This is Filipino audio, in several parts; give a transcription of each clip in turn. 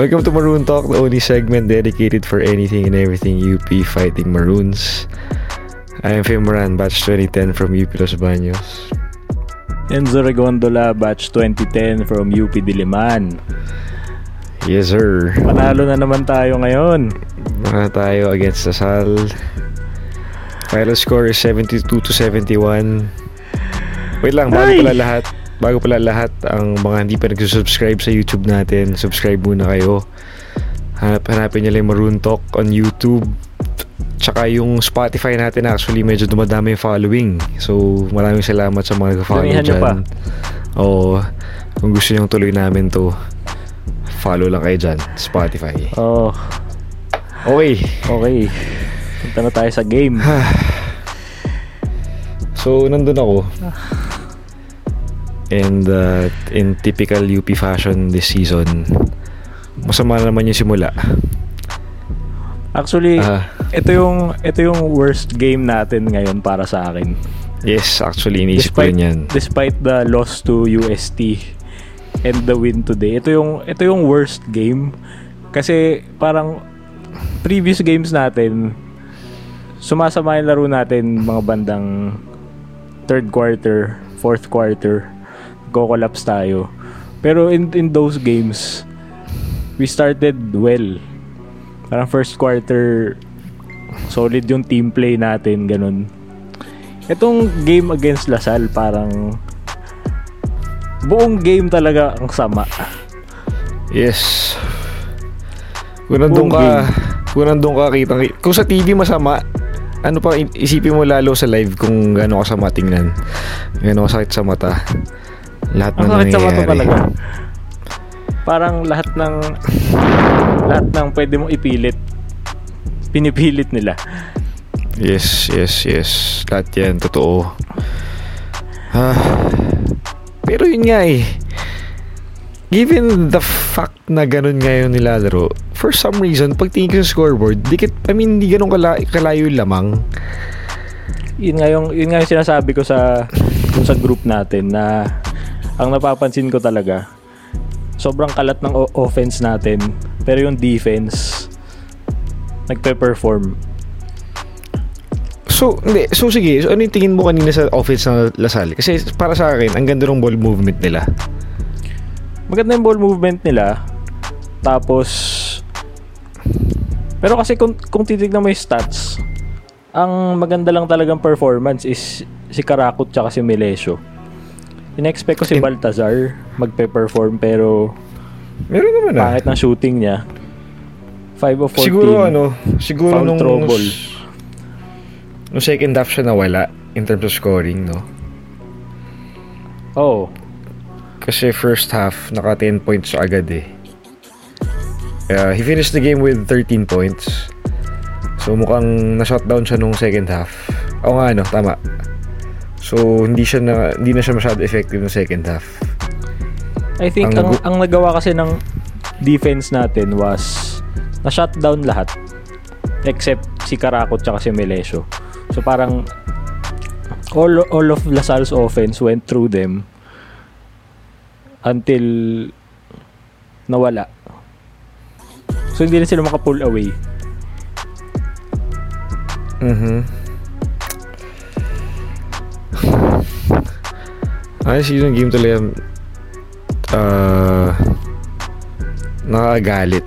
Welcome to Maroon Talk, the only segment dedicated for anything and everything UP fighting Maroons. I am Fim Moran, batch 2010 from UP Los Baños. Enzo Regondola, batch 2010 from UP Diliman. Yes, sir. Panalo na naman tayo ngayon. Mga tayo against Lasal. Final score is 72 to 71. Wait lang, bago Ay! pala lahat. Bago pala lahat, ang mga hindi pa nagsusubscribe sa YouTube natin, subscribe muna kayo. Hanap, hanapin nyo lang Maroon Talk on YouTube. Tsaka yung Spotify natin actually medyo dumadami yung following. So maraming salamat sa mga nag-follow Damihan dyan. pa. Oo. Kung gusto nyo tuloy namin to, follow lang kayo dyan. Spotify. Oh, Okay. okay. Punta na tayo sa game. So, nandun ako. And uh, in typical UP fashion this season, masama naman yung simula. Actually, Ah. ito yung ito yung worst game natin ngayon para sa akin. Yes, actually, iniisip ko Despite rin yan. despite the loss to UST and the win today. Ito yung ito yung worst game kasi parang previous games natin sumasama yung laro natin mga bandang third quarter, fourth quarter, go-collapse tayo. Pero in in those games, we started well. Parang first quarter, solid yung team play natin, ganun. Itong game against Lasal, parang buong game talaga ang sama. Yes. Kung nandun Buong ka, game. kung nandun ka, kita, kung sa TV masama, ano pa, isipin mo lalo sa live kung gaano kasama tingnan. Gaano kasakit sa mata. Lahat Ang na sakit sa mata nangyayari. talaga. Parang lahat ng lahat ng pwede mong ipilit pinipilit nila. Yes, yes, yes. Lahat yan, totoo. Ah, pero yun nga eh. Given the fact na ganun ngayon nilalaro, for some reason, pag tingin ko sa scoreboard, dikit, I mean, di ganun kala, kalayo yung lamang. Yun nga yung yun nga yung sinasabi ko sa sa group natin na ang napapansin ko talaga sobrang kalat ng offense natin pero yung defense nagpe-perform. So, hindi. So, sige. So, ano yung tingin mo kanina sa offense ng Lasal? Kasi para sa akin, ang ganda ng ball movement nila. Maganda yung ball movement nila. Tapos, pero kasi kung, kung titignan mo yung stats, ang maganda lang talagang performance is si Karakot tsaka si Melesio. In-expect ko si In- Baltazar magpe-perform pero Meron naman ah. pangit ng shooting niya. 5 of 14. Siguro ano, siguro nung trouble. nung second half siya nawala in terms of scoring, no? Oh, Kasi first half, naka 10 points agad eh. Uh, he finished the game with 13 points. So mukhang na-shutdown siya nung second half. Oo nga ano, tama. So hindi siya na hindi na siya masyado effective ng second half. I think Ang ang, ang nagawa kasi ng defense natin was na-shutdown lahat except si Karakot tsaka si Melesio. So parang all, all of Lasal's offense went through them until nawala. So hindi na sila maka-pull away. Mhm. Honestly, yung game talaga uh, nakagalit.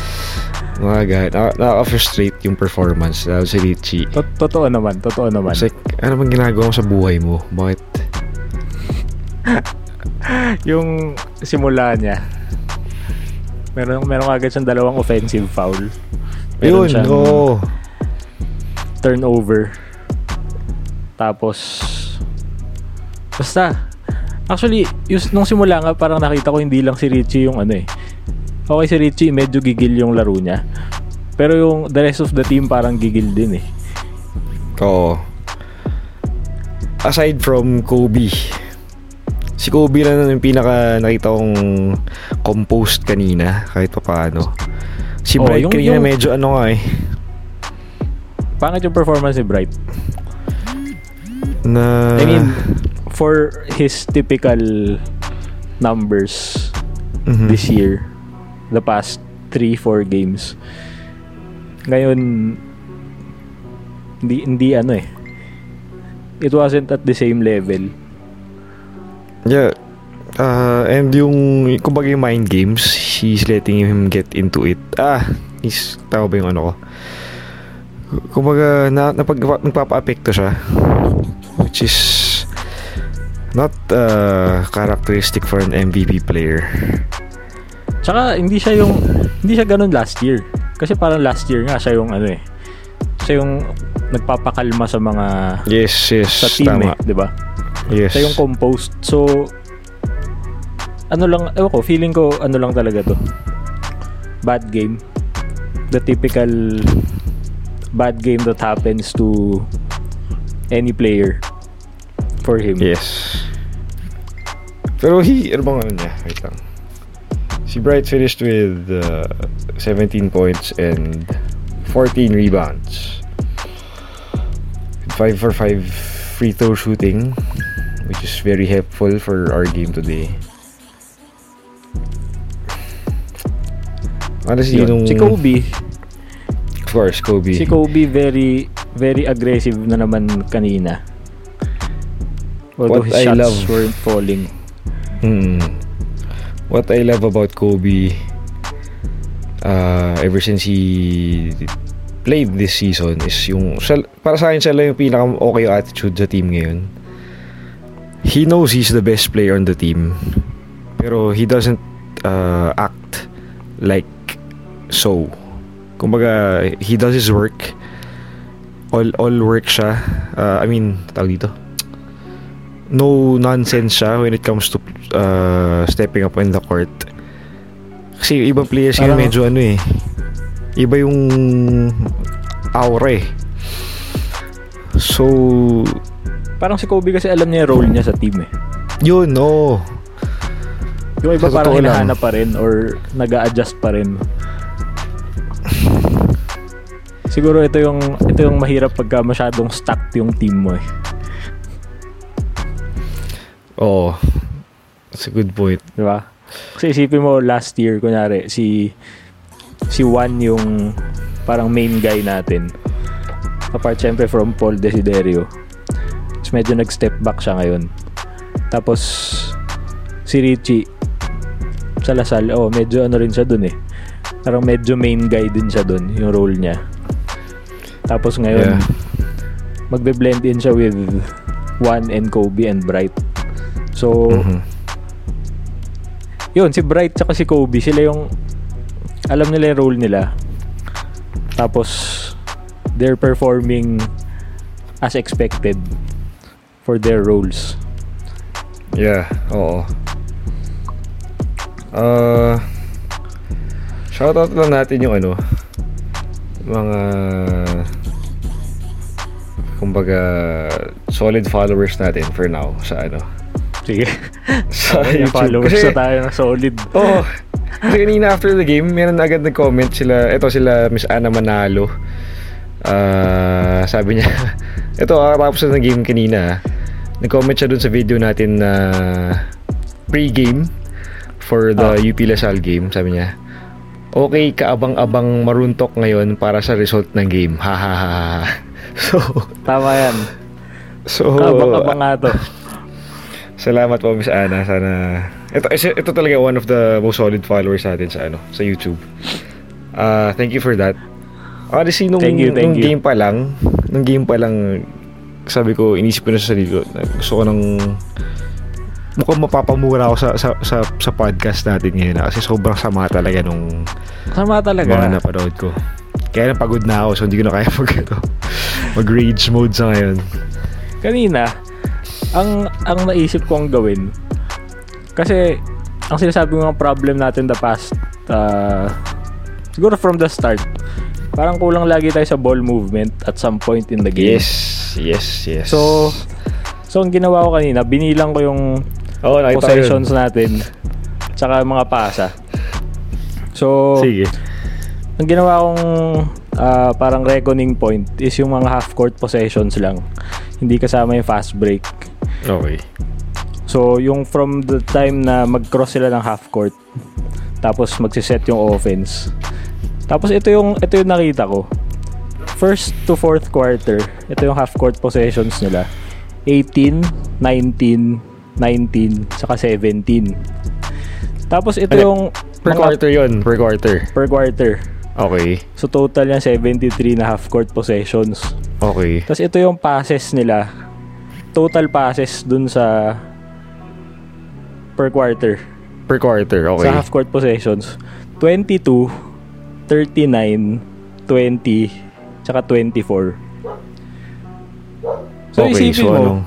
nakagalit. Naka- Nakaka-frustrate yung performance. Lalo si Richie. Tot- Totoo naman, totoo naman. It's like, ano bang ginagawa mo sa buhay mo? Bakit? yung simula niya. Meron meron agad siyang dalawang offensive foul. Meron Yun, siyang oo. turnover. Tapos basta actually yung, nung simula nga parang nakita ko hindi lang si Richie yung ano eh. Okay si Richie medyo gigil yung laro niya. Pero yung the rest of the team parang gigil din eh. Oo. Aside from Kobe, si Kobe na yung pinaka nakita kong composed kanina, kahit pa paano. Si Oh, Bright yung- kanina yung- medyo ano nga eh. Pangit yung performance ni Bright. Na... I mean, for his typical numbers Mhm. this year, the past 3-4 games, ngayon, hindi, hindi ano eh. It wasn't at the same level. Yeah. Uh, and yung, kumbaga yung mind games, he's letting him get into it. Ah, is, tama ba yung ano ko? Kumbaga, na, napag, nagpapa-apekto siya. Which is not uh, characteristic for an MVP player. Tsaka hindi siya yung hindi siya ganun last year. Kasi parang last year nga siya yung ano eh. Siya yung nagpapakalma sa mga Yes, yes. sa team tama. eh, 'di ba? Yes. Siya yung composed. So ano lang, ewan ko, feeling ko ano lang talaga to. Bad game. The typical bad game that happens to any player for him. Yes. Pero he, ano bang ano niya? Wait lang. Si Bright finished with uh, 17 points and 14 rebounds. 5 for 5 free throw shooting, which is very helpful for our game today. Honestly, Yun. nung... Si Kobe, Of course, Kobe. si Kobe very very aggressive na naman kanina. Although What his I shots love- weren't falling. Hmm. What I love about Kobe uh, ever since he played this season is yung para sa akin siya lang yung pinaka okay attitude sa team ngayon. He knows he's the best player on the team. Pero he doesn't uh, act like so. Kumbaga, he does his work. All all work siya. Uh, I mean, tawag dito no nonsense siya when it comes to uh, stepping up in the court. Kasi ibang players Parang- medyo ano eh. Iba yung aura eh. So, Parang si Kobe kasi alam niya yung role niya sa team eh. yun, no. Yung iba Sa parang hinahanap pa rin or nag adjust pa rin. Siguro ito yung ito yung mahirap pagka masyadong stacked yung team mo eh. Oo. That's a good point. Di ba? Kasi isipin mo last year kunyari si si Juan yung parang main guy natin. Apart syempre from Paul Desiderio. Tapos medyo nag-step back siya ngayon. Tapos si Richie sa Lasal, oh, medyo ano rin siya dun eh. Parang medyo main guy din siya dun, yung role niya. Tapos ngayon, Yeah. magbe-blend in siya with Juan and Kobe and Bright. So, Mhm. yun, si Bright tsaka si Kobe, sila yung alam nila yung role nila. Tapos they're performing as expected for their roles. Yeah, oo. Uh, shoutout lang natin yung ano, mga kumbaga solid followers natin for now sa ano. Sige. Sa Okay, YouTube. followers Kasi- na tayo na solid. Oh, kasi kanina after the game, meron na agad nag-comment sila, eto sila Miss Ana Manalo. Ah, sabi niya, eto kakatapos na ng game kanina. Nag-comment siya dun sa video natin na pre-game for the Ah. UP Lasal game. Sabi niya, okay, kaabang-abang maruntok ngayon para sa result ng game. Ha ha ha. So, Tama yan. so, Kabang-abang nga to. Salamat po Miss Ana. Sana ito ito, ito talaga one of the most solid followers natin sa ano, sa YouTube. Uh, thank you for that. Honestly, nung, Thank you, thank nung you. game pa lang, nung game pa lang, sabi ko, inisip ko na sa sarili ko, gusto ko ng mukhang mapapamura ako sa, sa, sa, sa podcast natin ngayon na, kasi sobrang sama talaga nung Sama mga talaga. napanood ko. Kaya na pagod na ako, so hindi ko na kaya mag, ano, mag-rage mode sa ngayon. Kanina, ang ang naisip kong gawin kasi ang sinasabi ko ng problem natin the past uh, siguro from the start parang kulang lagi tayo sa ball movement at some point in the game. Yes, yes, yes. So, so ang ginawa ko kanina, binilang ko yung nakita ko yun. possessions natin tsaka mga pasa. So, Sige. ang ginawa kong ah, parang reckoning point is yung mga half court possessions lang. Hindi kasama yung fast break. Okay. So, yung from the time na mag-cross sila ng half court, tapos magsiset yung offense. Tapos ito yung ito yung nakita ko. First to fourth quarter, ito yung half court possessions nila. 18, 19, 19, saka 17. Tapos ito Ano? yung Per mga- quarter yun. Per quarter. per quarter. Okay. So total yan 73 na half court possessions. Okay. Tapos ito yung passes nila. Total passes dun sa per quarter. Per quarter. Okay. Sa half court possessions. 22, 39, 20, tsaka 24. So okay. isipin So mo, anong...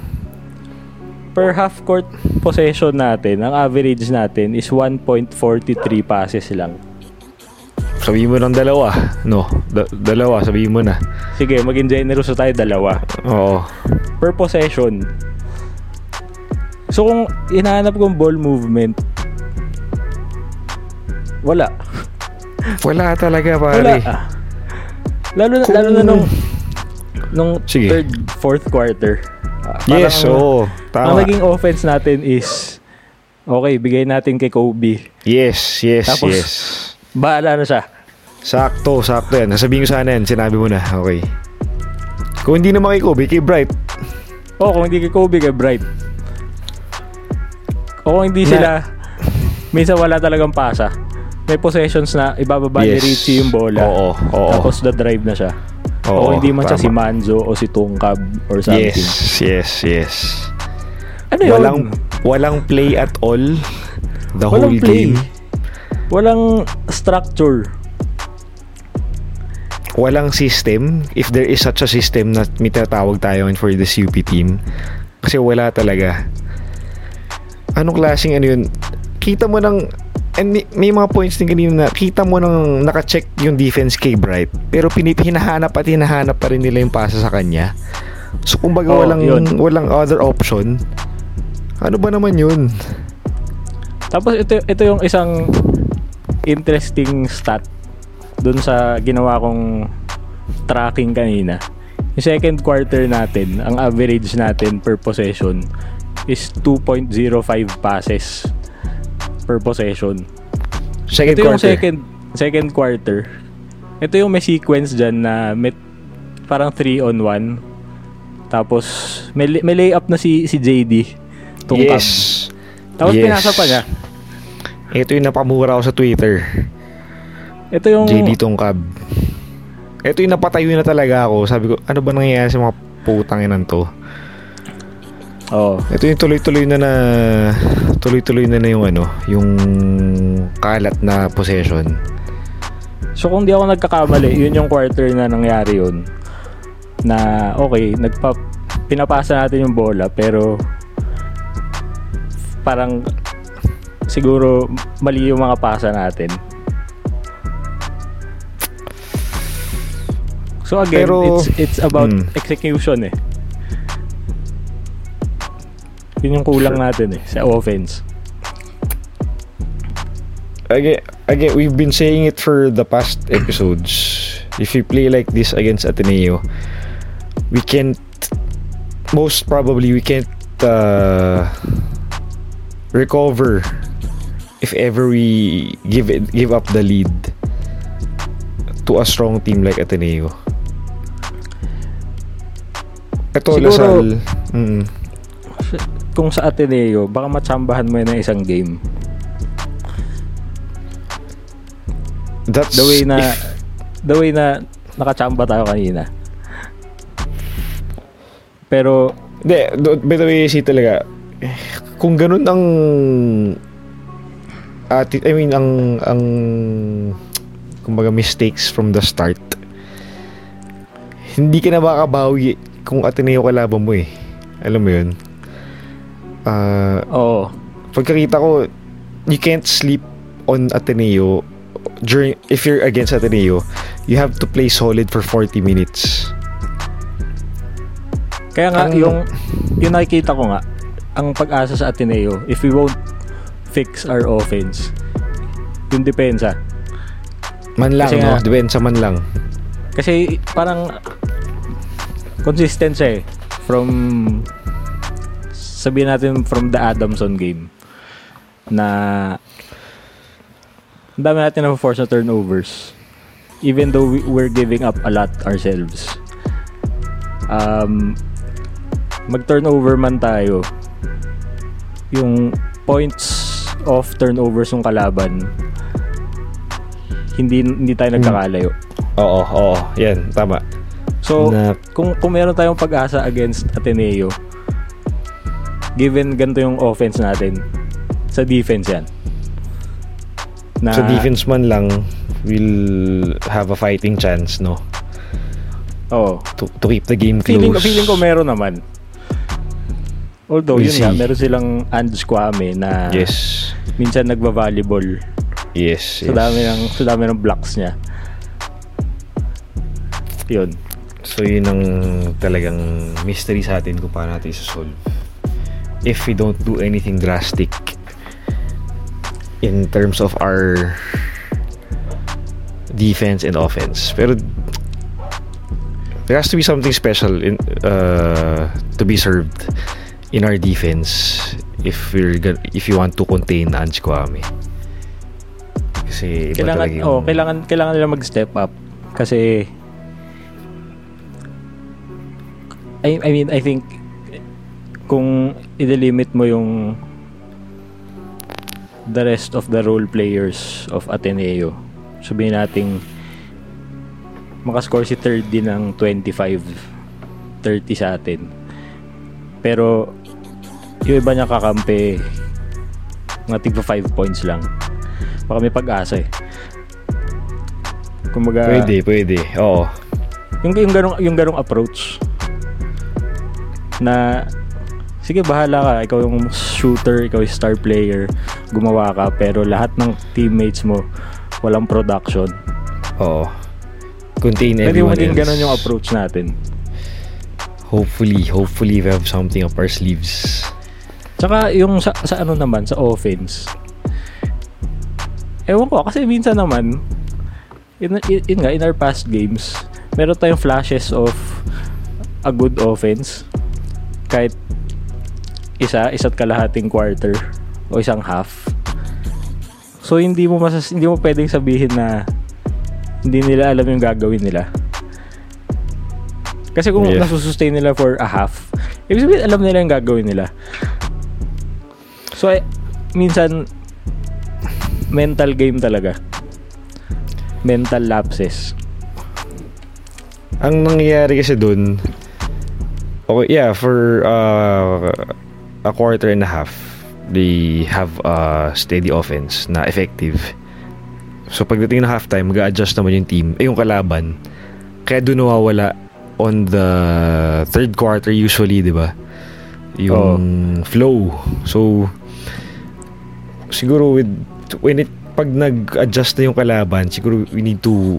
per half court possession natin, ang average natin is 1.43 passes lang. Sabihin mo ng dalawa. No. Da- dalawa. Sabihin mo na. Sige, maging generous tayo dalawa. Oo. per possession. So kung hinahanap kong ball movement, wala. Wala talaga, Wala. pare. Ah. Lalo na, Kung- lalo na nung nung Sige. third, fourth quarter. Parang Yes, ang- oo. Ang Tama. naging offense natin is okay, bigay natin kay Kobe. Yes, yes, Tapos- yes. Bahala na siya. Sakto, sakto yan. Nasabihin ko sana yan. Sinabi mo na. Okay. Kung hindi naman kay Kobe, kay Bright. O kung hindi kay Kobe, kay Bright. O kung hindi Na- sila, minsan wala talagang pasa. May possessions na ibababa ni Yes. Richie yung bola. Oo, oo. Tapos the drive na siya. Oo, o hindi man siya si. Manzo o si Tungkab or something. Yes, yes, yes. Ano yun? Walang, walang play at all. The Walang whole play. game. Walang structure. Walang system. If there is such a system na may tinatawag tayo for this UP team. Kasi wala talaga. Anong klaseng ano yun? Kita mo ng and may, may mga points din kanina na kita mo nang naka-check yung defense kay Bright pero pinip hinahanap at hinahanap pa rin nila yung pasa sa kanya. So kumbaga Oo, walang yun. walang other option. Ano ba naman yun? Tapos ito, ito yung isang interesting stat dun sa ginawa kong tracking kanina. Yung second quarter natin, ang average natin per possession is 2.05 passes per possession. Second ito yung quarter. second second quarter. Ito yung may sequence dyan na may parang 3 on 1. Tapos may, may layup na si si JD. Tungkab. Yes. Tapos Yes. pinasa pa niya. Ito yung napamura ko sa Twitter. Ito yung JD Tongkab. Ito yung napatayo na talaga ako. Sabi ko, ano ba nangyayari sa mga putang inan to? Oh. Ito yung tuloy-tuloy na na tuloy-tuloy na na yung ano, yung kalat na possession. So kung di ako nagkakamali, yun yung quarter na nangyari yun. Na okay, nagpa pinapasa natin yung bola pero parang siguro mali yung mga pasa natin. So again, Pero- it's it's about Hmm. execution eh. Yun yung kulang natin eh sa offense. Again, again, we've been saying it for the past episodes. If we play like this against Ateneo, we can't most probably we can't uh, recover if ever we give it, give up the lead to a strong team like Ateneo. Ito, Siguro- Lasal. Mm, Kung sa Ateneo, baka matsambahan mo yun ng isang game. that's The way na if- the way na nakachamba tayo kanina. Pero Hindi, by the way, si talaga, kung ganun ang ati I mean, ang, ang, kumbaga, mistakes from the start, hindi ka na makabawi kung Ateneo kalaban mo eh. Alam mo yun? Ah, oo, pagkakita ko, you can't sleep on Ateneo during, if you're against Ateneo, you have to play solid for 40 minutes. kaya nga Ang- yung yung nakikita ko nga ang pag-asa sa Ateneo, if we won't fix our offense, yung depensa. Man lang, Kasi no? nga- Depensa man lang. Kasi parang consistent siya eh. from sabihin natin from the Adamson game na ang dami natin na force na turnovers even though we, we're giving up a lot ourselves um, mag turnover man tayo yung points of turnovers ng kalaban hindi hindi tayo nagkakalayo Oo, oo. Yan, tama. so na, kung kung meron tayong pag-asa against Ateneo given ganito yung offense natin sa defense yan na sa defense man lang, we'll have a fighting chance, no? oh, To, to keep the game close. feeling, feeling ko meron naman although We'll yun nga see. meron silang Ands Kwame na Yes. minsan nagba-volleyball Yes, sa yes. dami ng sa dami ng blocks niya yun So yun ang talagang mystery sa atin kung paano natin isa-solve. If we don't do anything drastic in terms of our defense and offense. Pero there has to be something special in uh, to be served in our defense if we're if you want to contain Ange Kwame. Kasi iba kailangan yung... oh, kailangan kailangan nila mag-step up kasi I, I mean I think kung i-limit mo yung the rest of the role players of Ateneo sabihin nating makascore si third din ng 25 30 sa atin pero yung iba niya kakampi mga tigpa 5 points lang baka may pag-asa eh kumbaga Pwede, pwede. Oo. yung, yung, ganong, yung ganong approach na sige bahala ka. Ikaw yung shooter ikaw yung star player. Gumawa ka. Pero lahat ng teammates mo walang production. Oo. Contain pwede everyone din else. ganon yung approach natin. Hopefully, hopefully we have something up our sleeves. tsaka yung sa, sa ano naman sa offense. Ewan ko kasi minsan naman in, in, in in our past games meron tayong flashes of a good offense. Kahit isa isa't kalahating quarter o isang half. So hindi mo masas hindi mo pwedeng sabihin na hindi nila alam yung gagawin nila. Kasi kung Yeah. nasusustain nila for a half ibig sabihin alam nila yung gagawin nila. So eh, minsan mental game talaga. Mental lapses. Ang nangyayari kasi dun, okay, yeah, for uh, a quarter and a half, they have a steady offense na effective. So pagdating na halftime, mag-adjust naman yung team, eh yung kalaban. Kaya dun nawawala on the third quarter usually, di ba? Yung flow. So, siguro with, when it, pag nag-adjust na yung kalaban, siguro we need to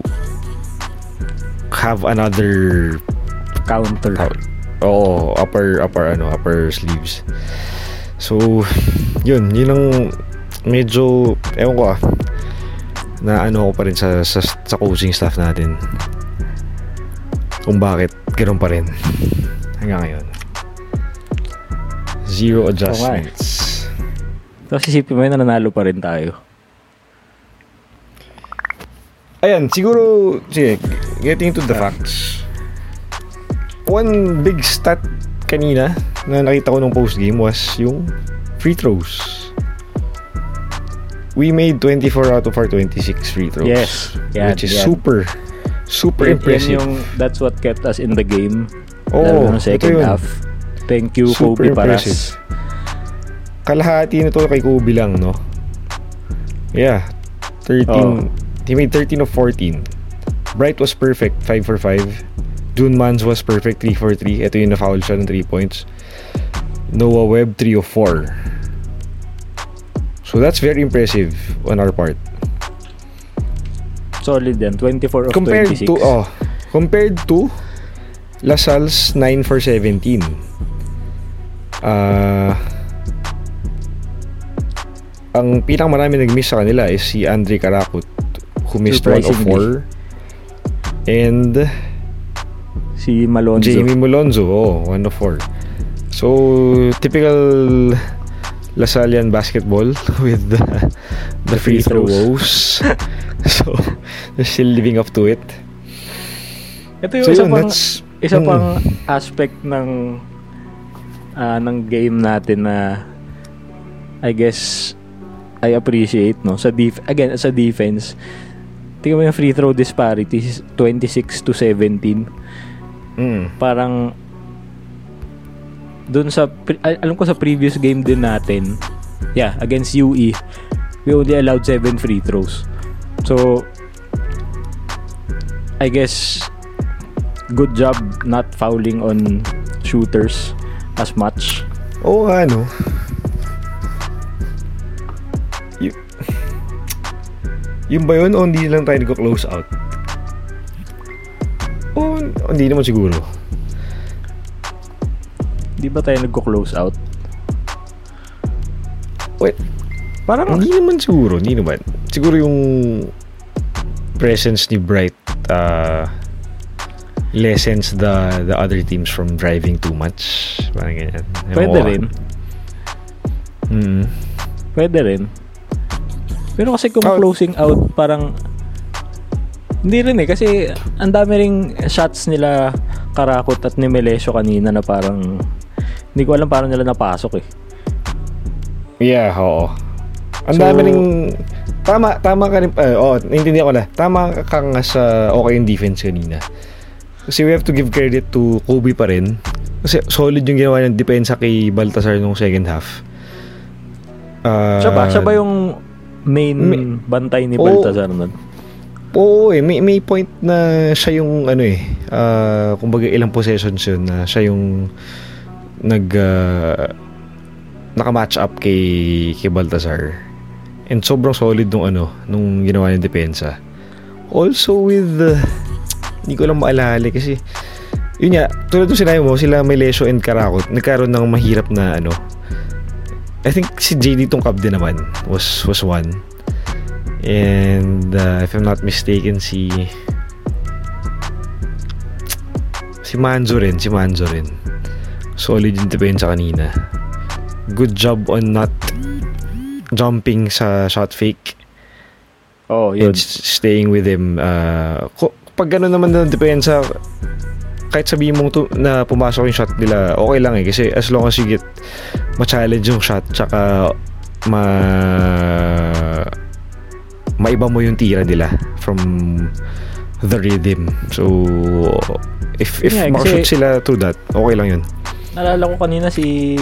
have another counter Oo, upper upper ano, upper sleeves. So, yun, yun ang medyo ewan ko ah. Na ano ko pa rin sa, sa sa coaching staff natin. Kung bakit ganoon pa rin hanggang ngayon. Zero adjustments. tapos isipin mo yun na nanalo pa rin tayo Ayan, siguro, sige, getting to the facts. One big stat kanina na nakita ko nung post-game was yung free throws. We made 24 out of our 26 free throws. Yes, yan, which is yan. super, super Yan- yan impressive. yung that's what kept us in the game ng ito second yun. half thank you Super Kobe Paras impressive. Kalahati nito kay Kobe lang, no? Yeah. 13. Oo. He made 13 of 14. Bright was perfect, 5 for 5. June Mans was perfect, 3 for 3. Ito yung na-foul siya ng 3 points. Noah Webb, 3 of 4. So that's very impressive on our part. solid yan 24 of compared 26 to, oh, compared to Lasalle's 9 for 17. Ah... ang pinakamarami nag-miss sa kanila is si Andre Karakut who missed 1 of Surprisingly. 4 and Si Malonzo. Jamie Malonzo, oh, 1 of 4. So, typical Lasallian basketball with the, the free, free throws. throws. so, they're still living up to it. Ito yung So isa yun, pang, isa mm. pang aspect ng ah, ng game natin na I guess I appreciate no sa def again sa defense tingnan mo yung free throw disparity 26 to 17 Mm. parang dun sa alam ko sa previous game din natin yeah against UE we only allowed 7 free throws so I guess good job not fouling on shooters as much Oo nga, no? Y- yung ba yun o hindi lang tayo nag-close out? O hindi naman siguro. di ba tayo nagko-close out Wait, parang hindi naman siguro. Hindi naman. Siguro yung presence ni Bright uh, lessens the the other teams from driving too much. Parang ganyan. Ewan pwede ko. rin Mm. Pwede rin. Pero kasi kung Oh. closing out, parang hindi rin eh. Kasi ang dami ring shots nila Karakot at ni Melesio kanina na parang hindi ko alam paano nila napasok eh. Yeah, oo. Ang So- dami ring tama tama ka rin uh, oh, naintindihan ko na. Tama ka nga sa okay yung defense kanina. Kasi we have to give credit to Kobe pa rin. Kasi solid yung ginawa ng depensa kay Baltasar nung second half. Uh, Siya ba? Siya ba yung main may- bantay ni Oo. Baltazar nun? Oo eh, may, may point na siya yung ano eh, ah, kumbaga ilang possessions yun na siya yung nag ah, naka-match up kay kay Baltazar. And sobrang solid nung ano, nung ginawa ng depensa. Also with uh, hindi ko lang maalala kasi yun nga, tulad ng sinabi mo, sila Melesio and Karakot, nagkaroon ng mahirap na ano, I think si JD Tungkab din naman was was one. And uh, if I'm not mistaken si si Manzo rin, si Manzo rin. Solid yung depensa kanina. Good job on not jumping sa shot fake Oh, yun. and staying with him. Uh, pag gano'n naman ng depensa, kahit sabihin mong tu- na pumasok yung shot nila, okay lang eh. Kasi as long as you get ma-challenge yung shot, tsaka ma maiba mo yung tira nila from the rhythm. So, if if Yeah, makashoot sila through that, okay lang yun. Naalala ko kanina si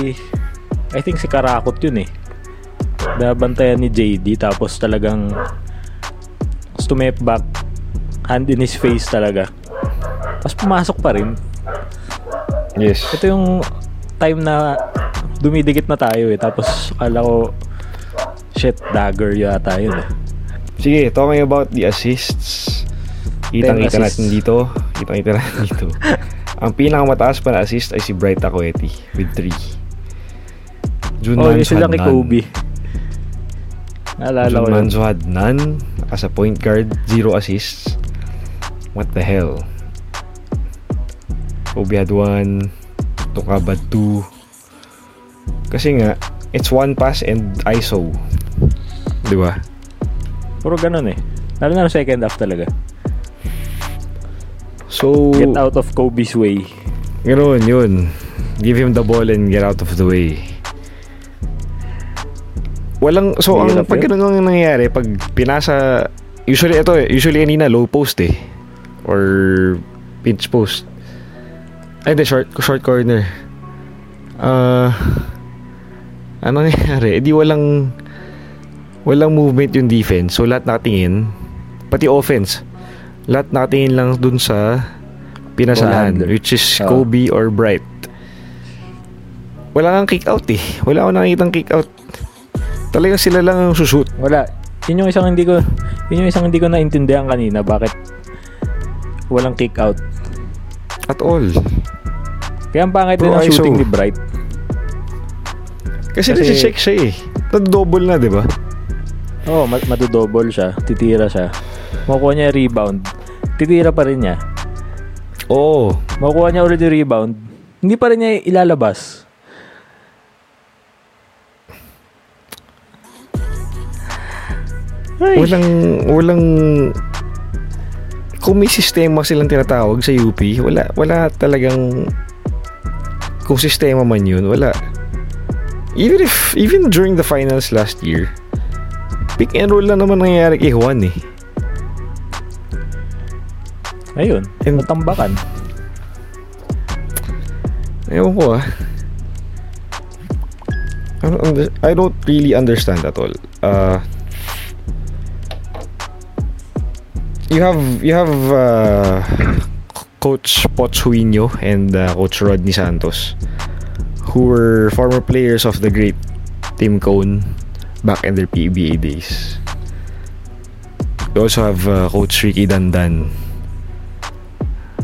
I think si Karakot yun eh. Nabantayan ni JD tapos talagang stumep back hand in his face talaga. Tapos pumasok pa rin. Yes. Ito yung time na dumidikit na tayo eh. Tapos akala ko shit dagger yata yun eh. Sige, talking about the assists. Assists. natin dito. Kitang-kita natin dito. Ang pinakamataas pa na assist ay si Bright Aqueti with 3. June Oh, sila had kay. Kobe. Naalala June ko yun. Manso had none. As a point guard, zero assists. What the hell? Kobe had 1. Tukab had 2. Kasi nga, it's one pass and ISO. Di ba? Puro ganun eh. Lalo na second half talaga. So, Get out of Kobe's way. Ganoon, yun. Give him the ball and get out of the way. Walang, so ang pag ganun ang nangyayari, pag pinasa, usually ito eh, usually kanina low post eh. Or pinch post. Ay, hindi, short, short corner. Ah, ano nangyayari? Edi walang, walang movement yung defense. So lahat nakatingin, pati offense, lahat nakatingin lang dun sa pinasahan, Ball which is Oo. Kobe or Bright. Wala kang kick out eh. Wala akong nakikitang kick out. Talagang sila lang ang sushoot. Wala. Yun yung isang hindi ko yun yung isang hindi ko naintindihan kanina bakit walang kick out. At all. Kaya ang pangit din ang shooting ni Bright. Kasi, Kasi- nasi-check siya eh. Nag-double na, di ba? Oo, oh, madodouble siya. Titira siya. Makukuha niya rebound. Titira pa rin niya. Oo. Makukuha niya ulit yung rebound. Hindi pa rin niya ilalabas. Ay. Walang, walang, kung may sistema silang tinatawag sa UP, wala, wala talagang, kung sistema man yun, wala. Even if, even during the finals last year, pick and roll na naman nangyayari kay Juan eh. Ayun, And- natambakan. Ewan ko ah. I don't, under- I don't really understand at all. Uh, you have you have uh, Coach Pochuino and uh, Coach Rodney Santos, who were former players of the great Tim Cone back in their PBA days. You also have uh, Coach Ricky Dandan,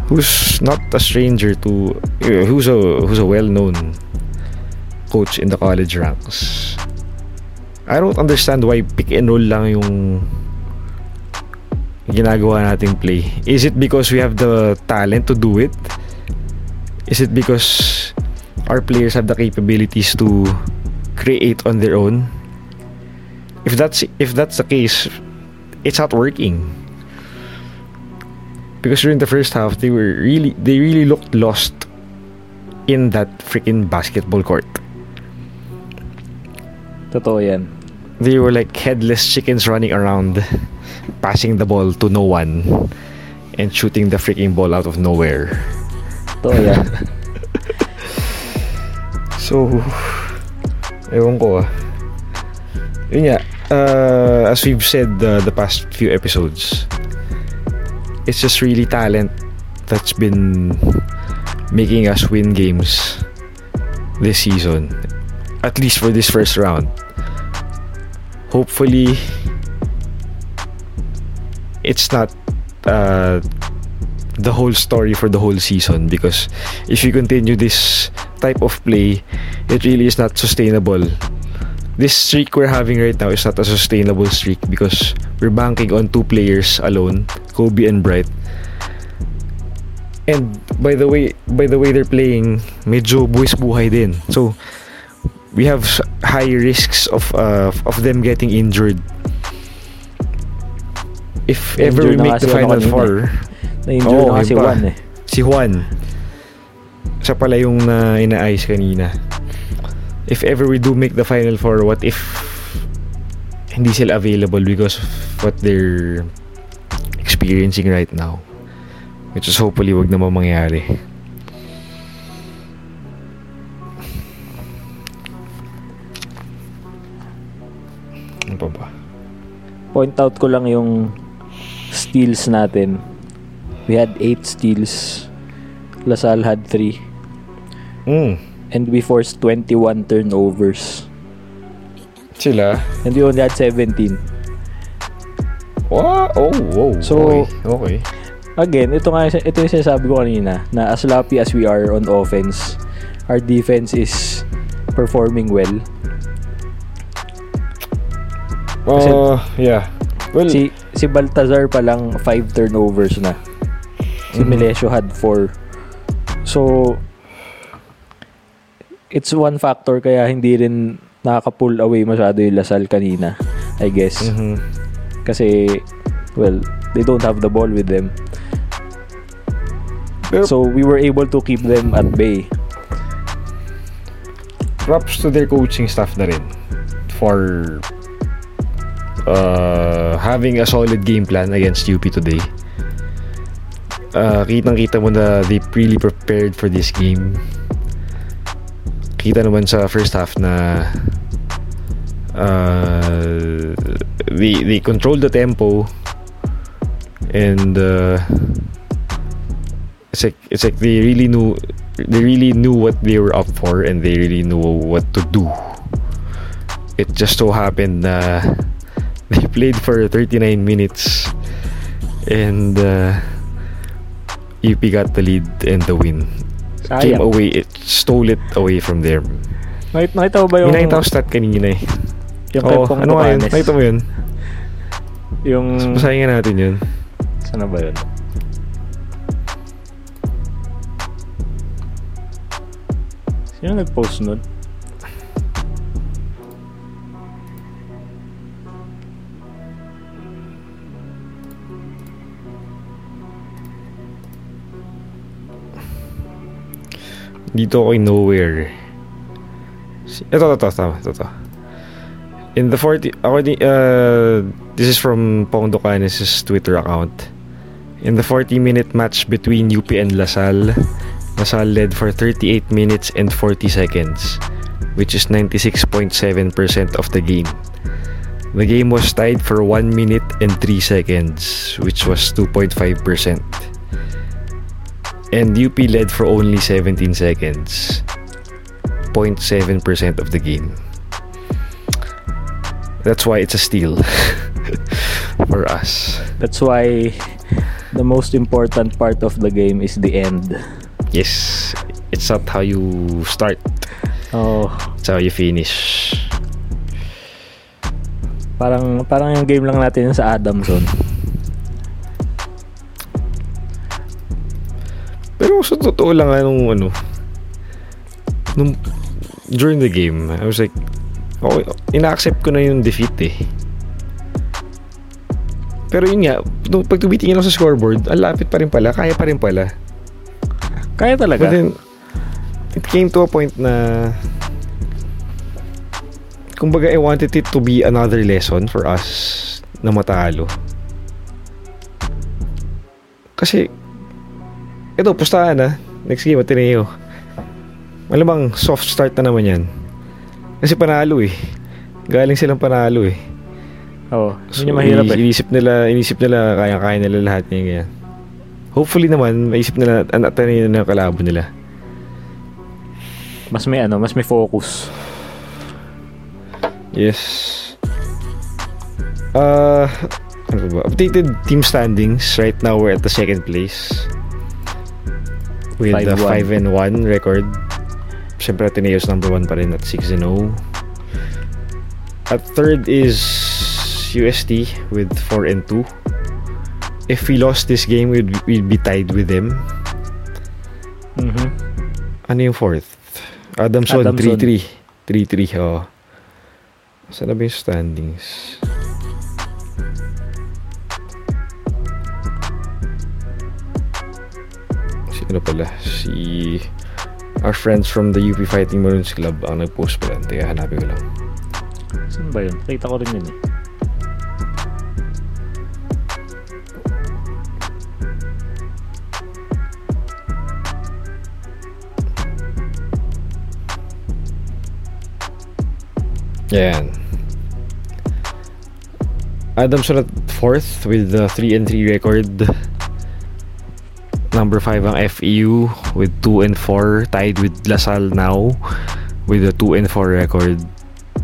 who's not a stranger to uh, who's a who's a well-known coach in the college ranks. I don't understand why pick and roll lang yung ginagawa nating play. Is it because we have the talent to do it? Is it because our players have the capabilities to create on their own? If that's if that's the case, it's not working because during the first half they were really they really looked lost in that freaking basketball court. Totoo yan. They were like headless chickens running around, passing the ball to no one and shooting the freaking ball out of nowhere. Totoo yan. So, ewan ko ah. Yun uh, as we've said uh, the past few episodes, it's just really talent that's been making us win games this season. At least for this first round. Hopefully, it's not uh, the whole story for the whole season because if you continue this type of play, it really is not sustainable. This streak we're having right now is not a sustainable streak because we're banking on two players alone, Kobe and Bright. And by the way, by the way they're playing, medyo buwis buhay din. So we have high risks of uh, of them getting injured. If ever we make the si final four, Na-injure Oo, na si. Juan eh. si Juan. Siya pala yung na ina-ice kanina. If ever we do make the final four, what if hindi sila available because of what they're experiencing right now? Which is hopefully wag naman mangyari. Ano pa ba? Point out ko lang yung steals natin. We had 8 steals. Lasal had 3. Mm. And we forced 21 turnovers. Sila? And we only had 17. Wow! Oh, wow. So- okay. okay. Again, ito nga ito yung sinasabi ko kanina na as sloppy as we are on offense, our defense is performing well. Kasi- Uh, yeah. Well, Si si Baltazar pa lang 5 turnovers na. Si Mhm. Melesio had 4. So it's one factor kaya hindi rin nakaka-pull away masyado yung Lasal kanina, I guess. mhm. Kasi well, they don't have the ball with them. Pero So we were able to keep them at bay. props to their coaching staff na rin for uh, having a solid game plan against UP today. Uh, kitang-kita mo na they really prepared for this game. Kita naman sa first half na uh, they, they controlled the tempo and uh, it's like it's like they really knew they really knew what they were up for and they really knew what to do. It just so happened na they played for 39 minutes and uh, UP got the lead and the win. Sayang. came away, it stole it away from there. Nakita, nakita mo ba yung... May nakita ko stat kanina eh. Yung oh, ano nga yun? Nakita mo yun? Yung... Basahin nga natin yun. Sana ba yun? Sino nag-post nun? Dito ako in nowhere. Ito, ito, tama, ito, ito. In the 40, according, uh, this is from Pong Docanes' Twitter account. In the 40-minute match between UP and LaSalle, LaSalle led for 38 minutes and 40 seconds, which is 96.7% of the game. The game was tied for 1 minute and 3 seconds, which was 2.5%. And UP led for only 17 seconds. 0.7% of the game. That's why it's a steal for us. That's why the most important part of the game is the end. Yes, it's not how you start, Oh, it's how you finish. parang parang yung game lang natin sa Adamson. Pero sa totoo lang anong ano nung during the game, I was like okay, ina-accept ko na yung defeat eh. Pero yun nga, nung pag tumitingin ako sa scoreboard, ang lapit pa rin pala, kaya pa rin pala. Kaya talaga. But then, it came to a point na kumbaga I wanted it to be another lesson for us na matalo. Kasi ito, pustahan na. Next game, Ateneo. Malamang soft start na naman yan. Kasi panalo eh. Galing silang panalo eh. oh, So, yun yung mahirap eh. Inisip nila, inisip nila, kaya-kaya nila lahat niya ganyan. Hopefully naman, maisip nila, ang Ateneo na kalaban nila. Mas may ano, mas may focus. Yes. Uh, ano ba? Updated team standings. Right now, we're at the second place. With the 5 5-1. and 1 record. Siyempre, Ateneo's number 1 pa rin at 6 and 0. At third is UST with 4 and 2. If we lost this game, we'd, we'd be tied with them. Mhm. Ano yung fourth? Adamson, Adamson. 3-3. 3-3, oh. Saan na ba yung standings? Ano pala? Si... Our friends from the UP Fighting Maroons Club ang nag-post pala. Teka, hanapin ko lang. Saan ba yun? Nakita ko rin yun eh. Yan. Adamson at fourth with the 3 and 3 record. Number 5 ang FEU with 2 and 4 tied with Lasal now with a 2 and 4 record.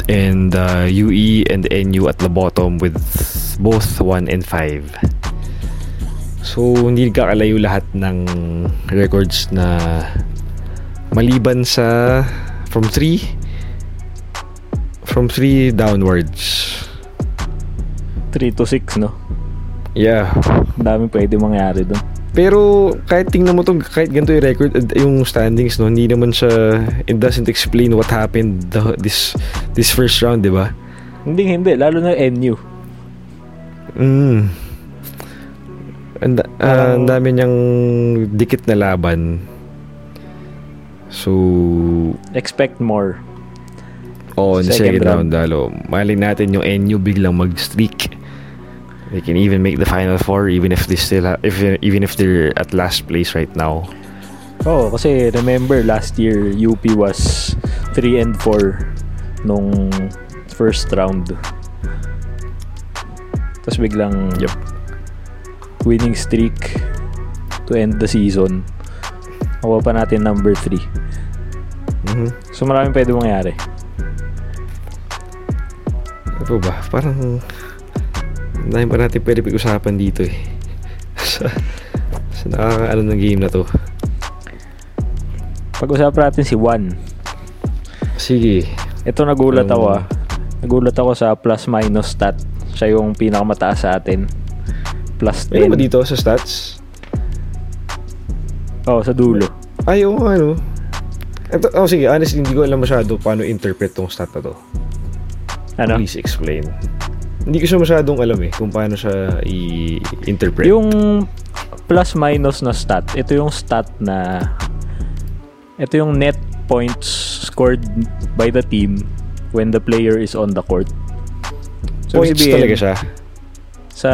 And uh, UE and NU at the bottom with both 1 and 5. So hindi kakalayo lahat ng records na maliban sa from 3 from 3 downwards. 3 to 6, no? Yeah. Ang dami pwede mangyari doon. Pero kahit tingnan mo to, kahit ganito yung record, uh, yung standings, no, hindi naman siya, it doesn't explain what happened the, this this first round, di ba? Hindi, hindi. Lalo na NU. Mm. Ang da- ah, ang dami niyang dikit na laban. So, Expect more. on Second second, round, round. lalo. Malay natin yung NU biglang mag-streak. They can even make the final four even if they still ha- if even if they're at last place right now. Oo, kasi remember last year UP was 3 and 4 nung first round. Tapos biglang Yep. winning streak to end the season. Nakuha pa natin number 3. Mhm. So maraming pwede mangyari. Ano ba? Parang dami pa natin pwede pag-usapan dito eh. sa, sa nakakaano ng game na to. Pag-usapan natin si Juan. Sige. Ito nagulat Um, ako ah. Nagulat ako sa plus minus stat. Siya yung pinakamataas sa atin. Plus 10. Meron ba dito sa stats? Oh, sa dulo. Ay, oo nga, ano. Ito, oh, sige, honestly, hindi ko alam masyado paano interpret tong stat na to. Ano? Please explain. Hindi ko siya masyadong alam eh kung paano siya i-interpret. Yung plus minus na stat, ito yung stat na ito yung net points scored by the team when the player is on the court. So, Points sabihin, talaga siya. Sa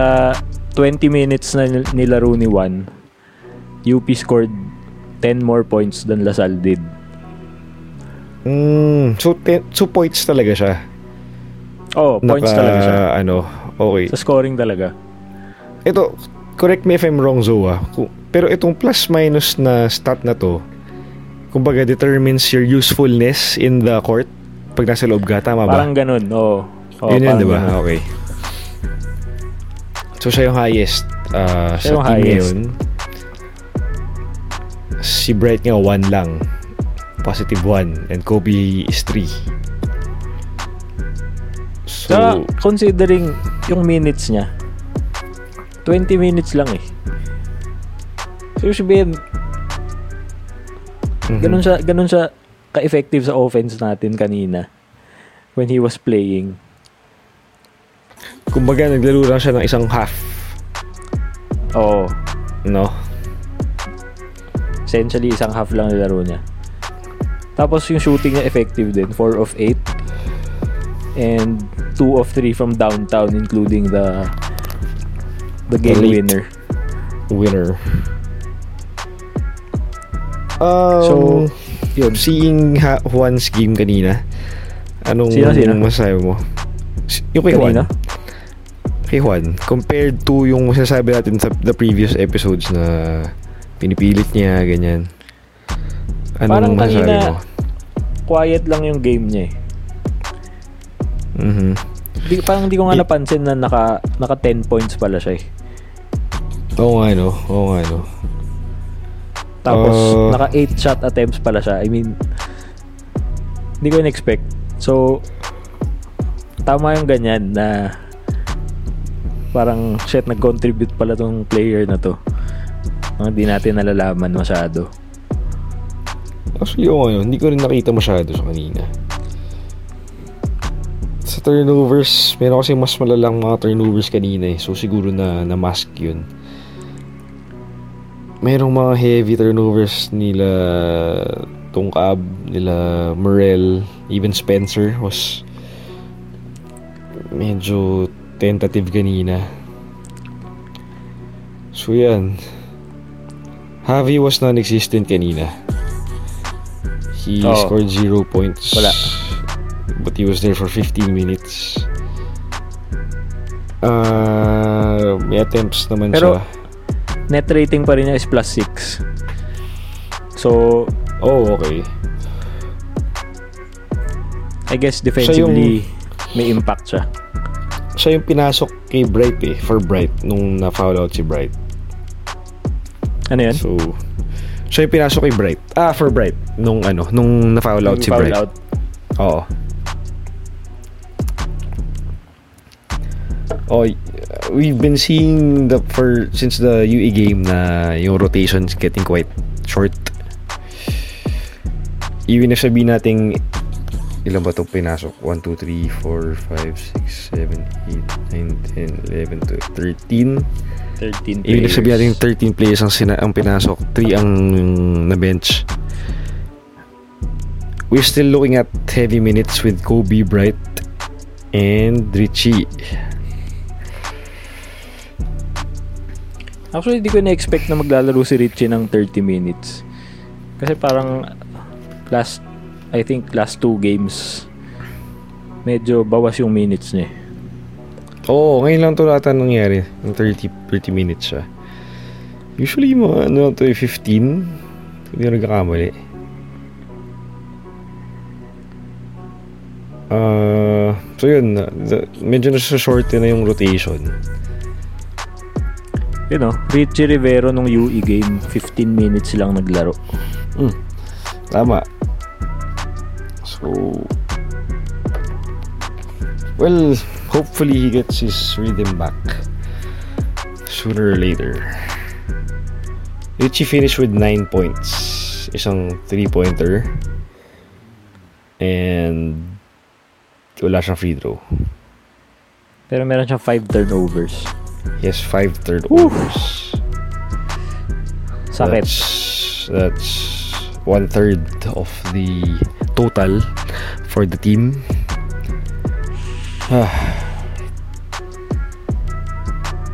20 minutes na nil- nilaro ni Juan, UP scored 10 more points than Lasal did. Mm, so, te- so points talaga siya. Oh, points Naka, talaga siya. Ano, okay. Sa scoring talaga. Ito, correct me if I'm wrong, Zoa. Ku- Pero itong plus minus na stat na to, kumbaga determines your usefulness in the court pag nasa loob ka, tama ba? Parang ganun, oo. Oh, Yun yun, parang di ba? Okay. So, siya yung highest uh, Siya sa yung team highest. ngayon. Si Bright nga, 1 lang. Positive 1. And Kobe is 3. So, Saka, considering yung minutes niya, 20 minutes lang eh. So, yung sabihin, mhm. ganun siya, ganun siya ka-effective sa offense natin kanina when he was playing. kumbaga, naglaro lang siya ng isang half. Oo. No? Essentially, isang half lang nilaro niya. Tapos yung shooting niya effective din. 4 of 8. And 2 of 3 from downtown including the the game late. winner. Winner. Um, So, yun. seeing ha- Juan's game kanina, anong Sino, sino? masasabi mo? Yung kay Kanina? Juan. Kay Juan. Compared to yung sinasabi natin sa the previous episodes na pinipilit niya, ganyan. Parang Anong masasabi kanina- mo? Quiet lang yung game niya eh. Mhm. Di, parang hindi ko nga napansin na naka, naka 10 points pala siya eh. Oo nga no. Oo nga no. Tapos, Uh, naka 8 shot attempts pala siya. I mean, hindi ko in-expect. So, tama yung ganyan na parang, shit, nag-contribute pala tong player na to. Ang Hindi natin nalalaman masyado. Actually, oo nga no. Hindi ko rin nakita masyado sa kanina. Sa turnovers, meron kasi mas malalang mga turnovers kanina eh. So, siguro na na-mask yun. Merong mga heavy turnovers nila Tungkab, nila Morel, even Spencer was medyo tentative kanina. So, yan. Javi was non-existent kanina. He Oo. scored zero points. Wala. But he was there for 15 minutes. Uh, may attempts naman Pero- siya. Net rating pa rin niya is plus 6. So, Oh, okay. I guess defensively, may impact siya. Siya yung pinasok kay Bright eh, for Bright, nung na-foul out si Bright. Ano yan? So, siya yung pinasok kay Bright. Ah, for Bright. Nung ano, nung na-foul out si Foul Bright. out. Oo. Oh, we've been seeing the for since the UE game na yung rotations getting quite short. Even if sabihin nating ilan ba itong pinasok? 1, 2, 3, 4, 5, 6, 7, 8, 9, 10, 11, 12, 13. 13 Even if players. sabihin natin 13 players ang, sina- ang pinasok, 3 ang na-bench. We're still looking at heavy minutes with Kobe Bright and Richie. Actually, di ko na-expect na maglalaro si Richie ng 30 minutes. Kasi parang last, I think last two games, medyo bawas yung minutes niya. eh. Oo, oh, ngayon lang ito lahat nangyari. Ng 30, 30 minutes siya. Usually, mga ano to, eh, 15. Hindi na nagkakamali. Uh, so yun, medyo nasa short na yung rotation. You know, Richie Rivero nung UE game, 15 minutes lang naglaro. Mm. Tama. So, well, hopefully he gets his rhythm back sooner or later. Richie finished with 9 points. Isang 3-pointer. And wala siyang free throw. Pero meron siyang 5 turnovers. He has 5 turnovers. Sakit. That's, that's one third of the total for the team.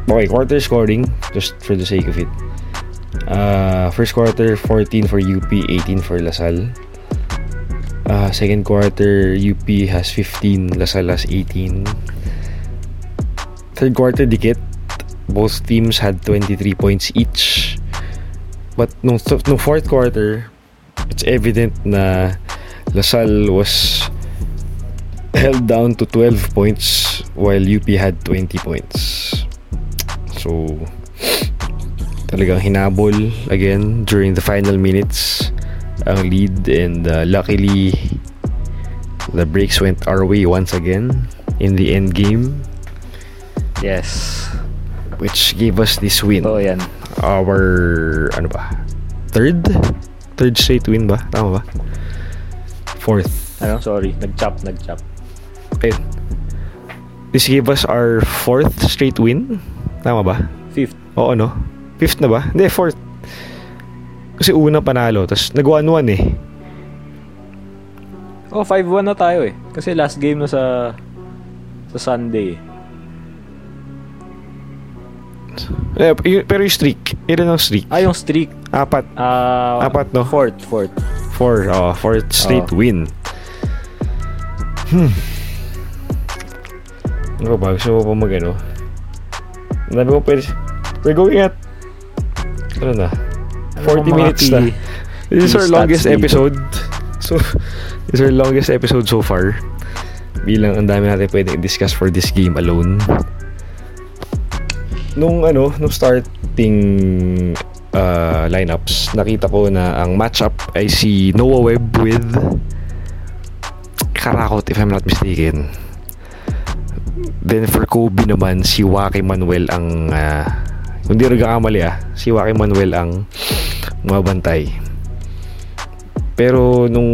okay, quarter scoring, just for the sake of it. Uh, first quarter, 14 for UP, 18 for LaSalle. Uh, second quarter, UP has 15, LaSalle has 18. Third quarter, dikit. Both teams had 23 points each. But no, no fourth quarter, it's evident na LaSalle was held down to 12 points while UP had 20 points. So, talagang hinabol again during the final minutes ang lead and uh, luckily the breaks went our way once again in the end game Yes. Which gave us this win. Totoo yan. our ano ba? Third? Third straight win ba? Tama ba? Fourth. Ano? Sorry. Nag-chop, nag-chop. Okay. This gave us our fourth straight win. Tama ba? Fifth. Oo, no? Fifth na ba? Hindi, fourth. Kasi una panalo, tapos nag 1-1 eh. Oh, 5-1 na tayo eh. Kasi last game na sa sa Sunday. eh. Eh, y- pero yung streak, ilan ang streak? Ah, yung streak. Apat. Ah, Apat, no? Fourth, fourth. Four. Oh, fourth straight Oo. win. Hmm. Ano ba? Gusto mo pa mag ano? Dami ko pwede. We're going at ano na? Ano 40 mga minutes na. This is our longest episode. So, this is our longest episode so far. Bilang ang dami natin pwedeng discuss for this game alone. Nung ano, nung starting uh, lineups, nakita ko na ang matchup ay si Noah Webb with Karakot if I'm not mistaken. Then for Kobe naman, si Waki Manuel ang uh, kung di nagkakamali ah, si Waki Manuel ang mabantay. Pero nung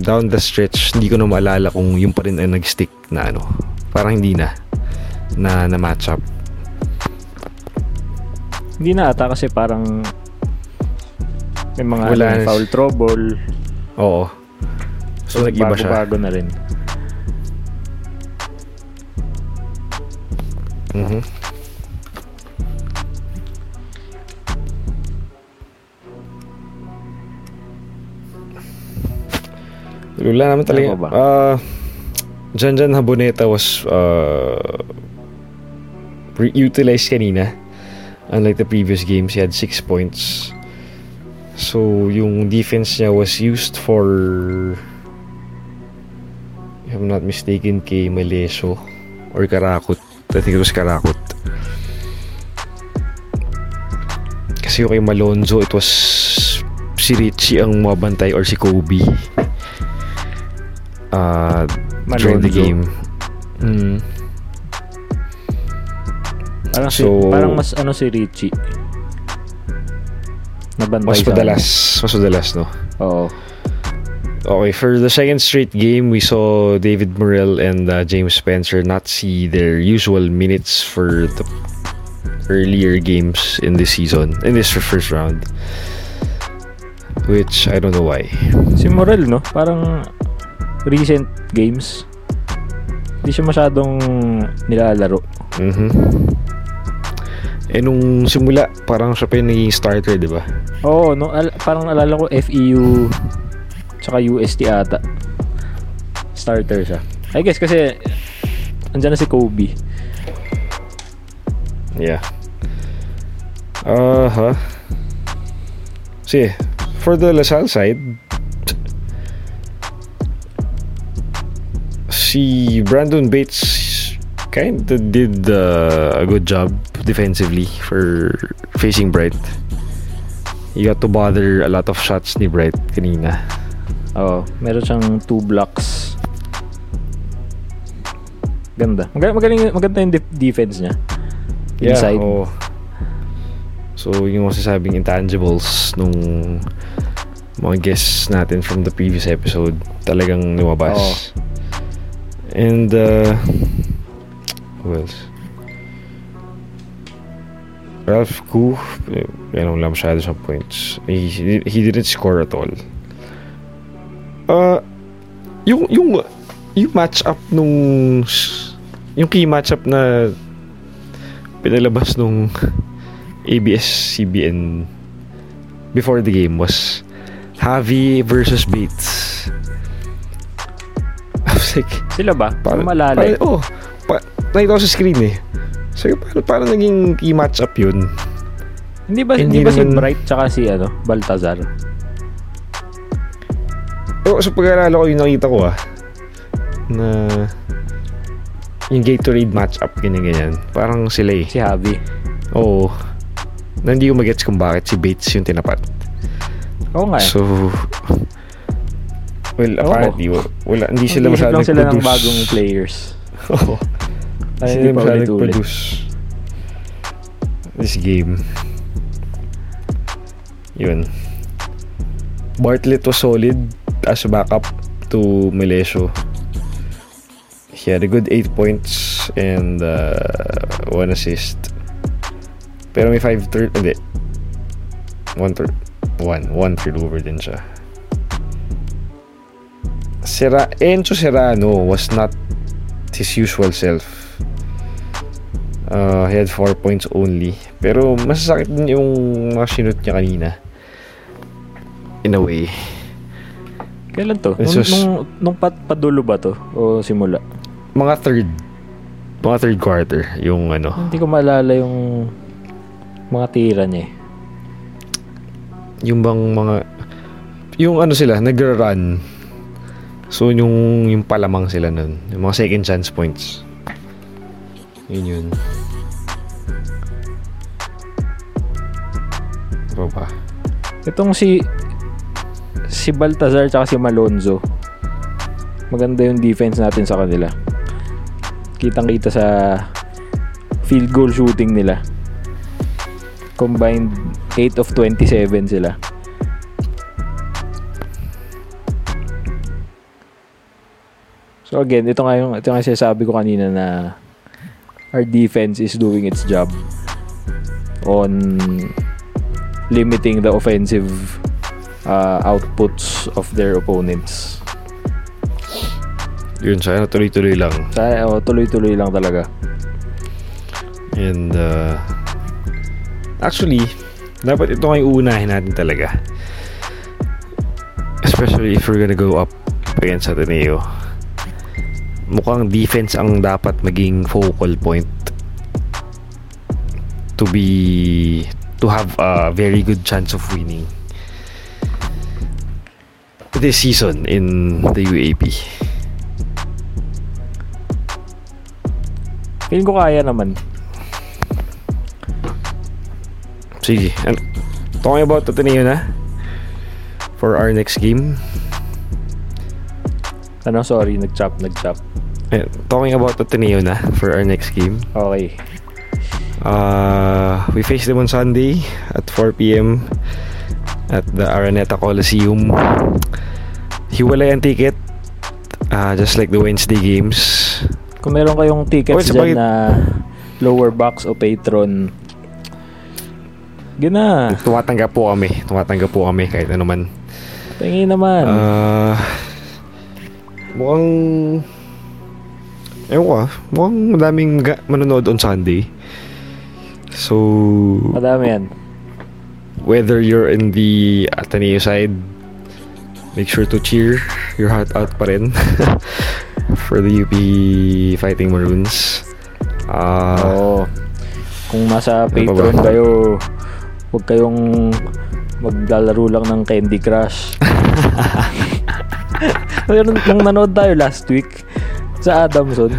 down the stretch, hindi ko na maalala kung yung pa rin ang nag-stick na ano. Parang hindi na na, na match up. Hindi na ata kasi parang may mga Wala ano, foul trouble. Oo. So, nag-iba siya. Bago-bago na rin. Mhm. Wala naman talaga. Ano? Ah, Jan Jan Haboneta was uh, re- utilized kanina. Unlike the previous games, he had 6 points. So, yung defense niya was used for if I'm not mistaken kay Maleso or Karakut. I think it was Karakut. Kasi yung kay Malonzo, it was si Richie ang mabantay or si Kobe. Uh, during the Malonzo. game. Mm. Parang, si, So- parang mas ano si Richie. Nabantay Mas madalas. Mas madalas, no? Oo. Okay, for the second straight game, we saw David Morrell and uh, James Spencer not see their usual minutes for the earlier games in this season, in this first round. Which, I don't know why. Si Morel, no? Parang recent games. Hindi siya masyadong nilalaro. Mhm. Eh, nung simula, parang siya pa yung naging starter, di ba? Oo, no? Al- parang alala ko FEU tsaka UST ata. Starter siya. I guess kasi andyan na si Kobe. Yeah. Uh-huh. See, for the LaSalle side, si Brandon Bates kind of did uh, a good job defensively for facing Bright. He got to bother a lot of shots ni Bright kanina. Oo, meron siyang two blocks. Ganda. Mag- magaling, maganda yung def- defense niya. Inside. oo. So, yung masasabing intangibles nung mga guests natin from the previous episode talagang lumabas. Oo. And, uh, who else? Ralph Koo, eh, ano lang masyado sa points. He, he didn't score at all. Uh, yung, yung, yung match-up nung, yung key match-up na pinalabas nung ABS-CBN before the game was Javi versus Bates. I was like, Sila ba? parang, Malalay. parang, oh, nakita ko sa screen eh. So, parang, parang naging key match-up yun. Hindi ba, Hindi hindi ba si naman- Bright tsaka si ano, Baltazar? Pero sa pag-aalala ko, yung nakita ko ah, na yung Gatorade match-up, ganyan-ganyan. Parang sila eh. Si Javi. Oo. Na hindi ko magets kung bakit si Bates yung tinapat. Oo nga. eh. So, well, Oo. apparently, wa- wala, hindi sila Mag-iisip masyadong lang sila ng bagong players. Oo. Ay, Hindi pa masyadong ulit-ulit. produce this game. Yun. Bartlett was solid as a backup to Melesio. He had a good 8 points and uh, 1 assist. Pero may 5 third, hindi. 1 third, 1, 1 third over din siya. Sera, Enzo Serrano was not his usual self. Uh, he had 4 points only. Pero masasakit din yung mga sinut niya kanina. In a way. Kailan to? Nung, was- nung, nung pat, padulo ba to? O simula? Mga third. Mga third quarter. Yung ano. Hindi ko maalala yung mga tira niya eh. Yung bang mga... Yung ano sila, nagra-run. So yung, yung palamang sila nun. Yung mga second chance points. Yun yun. Ano ba? Itong si si Baltazar tsaka si Malonzo. Maganda yung defense natin sa kanila. Kitang-kita sa field goal shooting nila. Combined 8 of 27 sila. So again, ito nga yung ito nga sinasabi ko kanina na our defense is doing its job on limiting the offensive uh, outputs of their opponents. Yun, sana tuloy-tuloy lang. Sa oh, tuloy-tuloy lang talaga. And uh, actually, dapat ito yung uunahin natin talaga. Especially if we're gonna go up against Ateneo. Mukhang defense ang dapat maging focal point to be to have a very good chance of winning this season in the UAP. Feeling ko kaya naman. Sige. Ano, talking about Ateneo na for our next game. Ano, sorry, nag-chop, nag-chop. Talking about Ateneo na for our next game. Okay. Uh, we face them on Sunday at 4 p.m. at the Araneta Coliseum. Hiwalay ang ticket. Uh, just like the Wednesday games. Kung meron kayong Oh, tickets sa dyan na lower box o patron, gina, Tumatanggap po kami. Tumatanggap po kami kahit ano man. tingin naman. Uh, mukhang... Ewan ko ah. Mukhang madaming ga- manonood on Sunday. So, Madami yan. whether you're in the Ateneo side, make sure to cheer your heart out pa rin for the UP Fighting Maroons. Ah, Oo. Kung nasa Ano pa patron ba? kayo, huwag kayong maglalaro lang ng Candy Crush. Pero nung nanood tayo last week sa Adamson,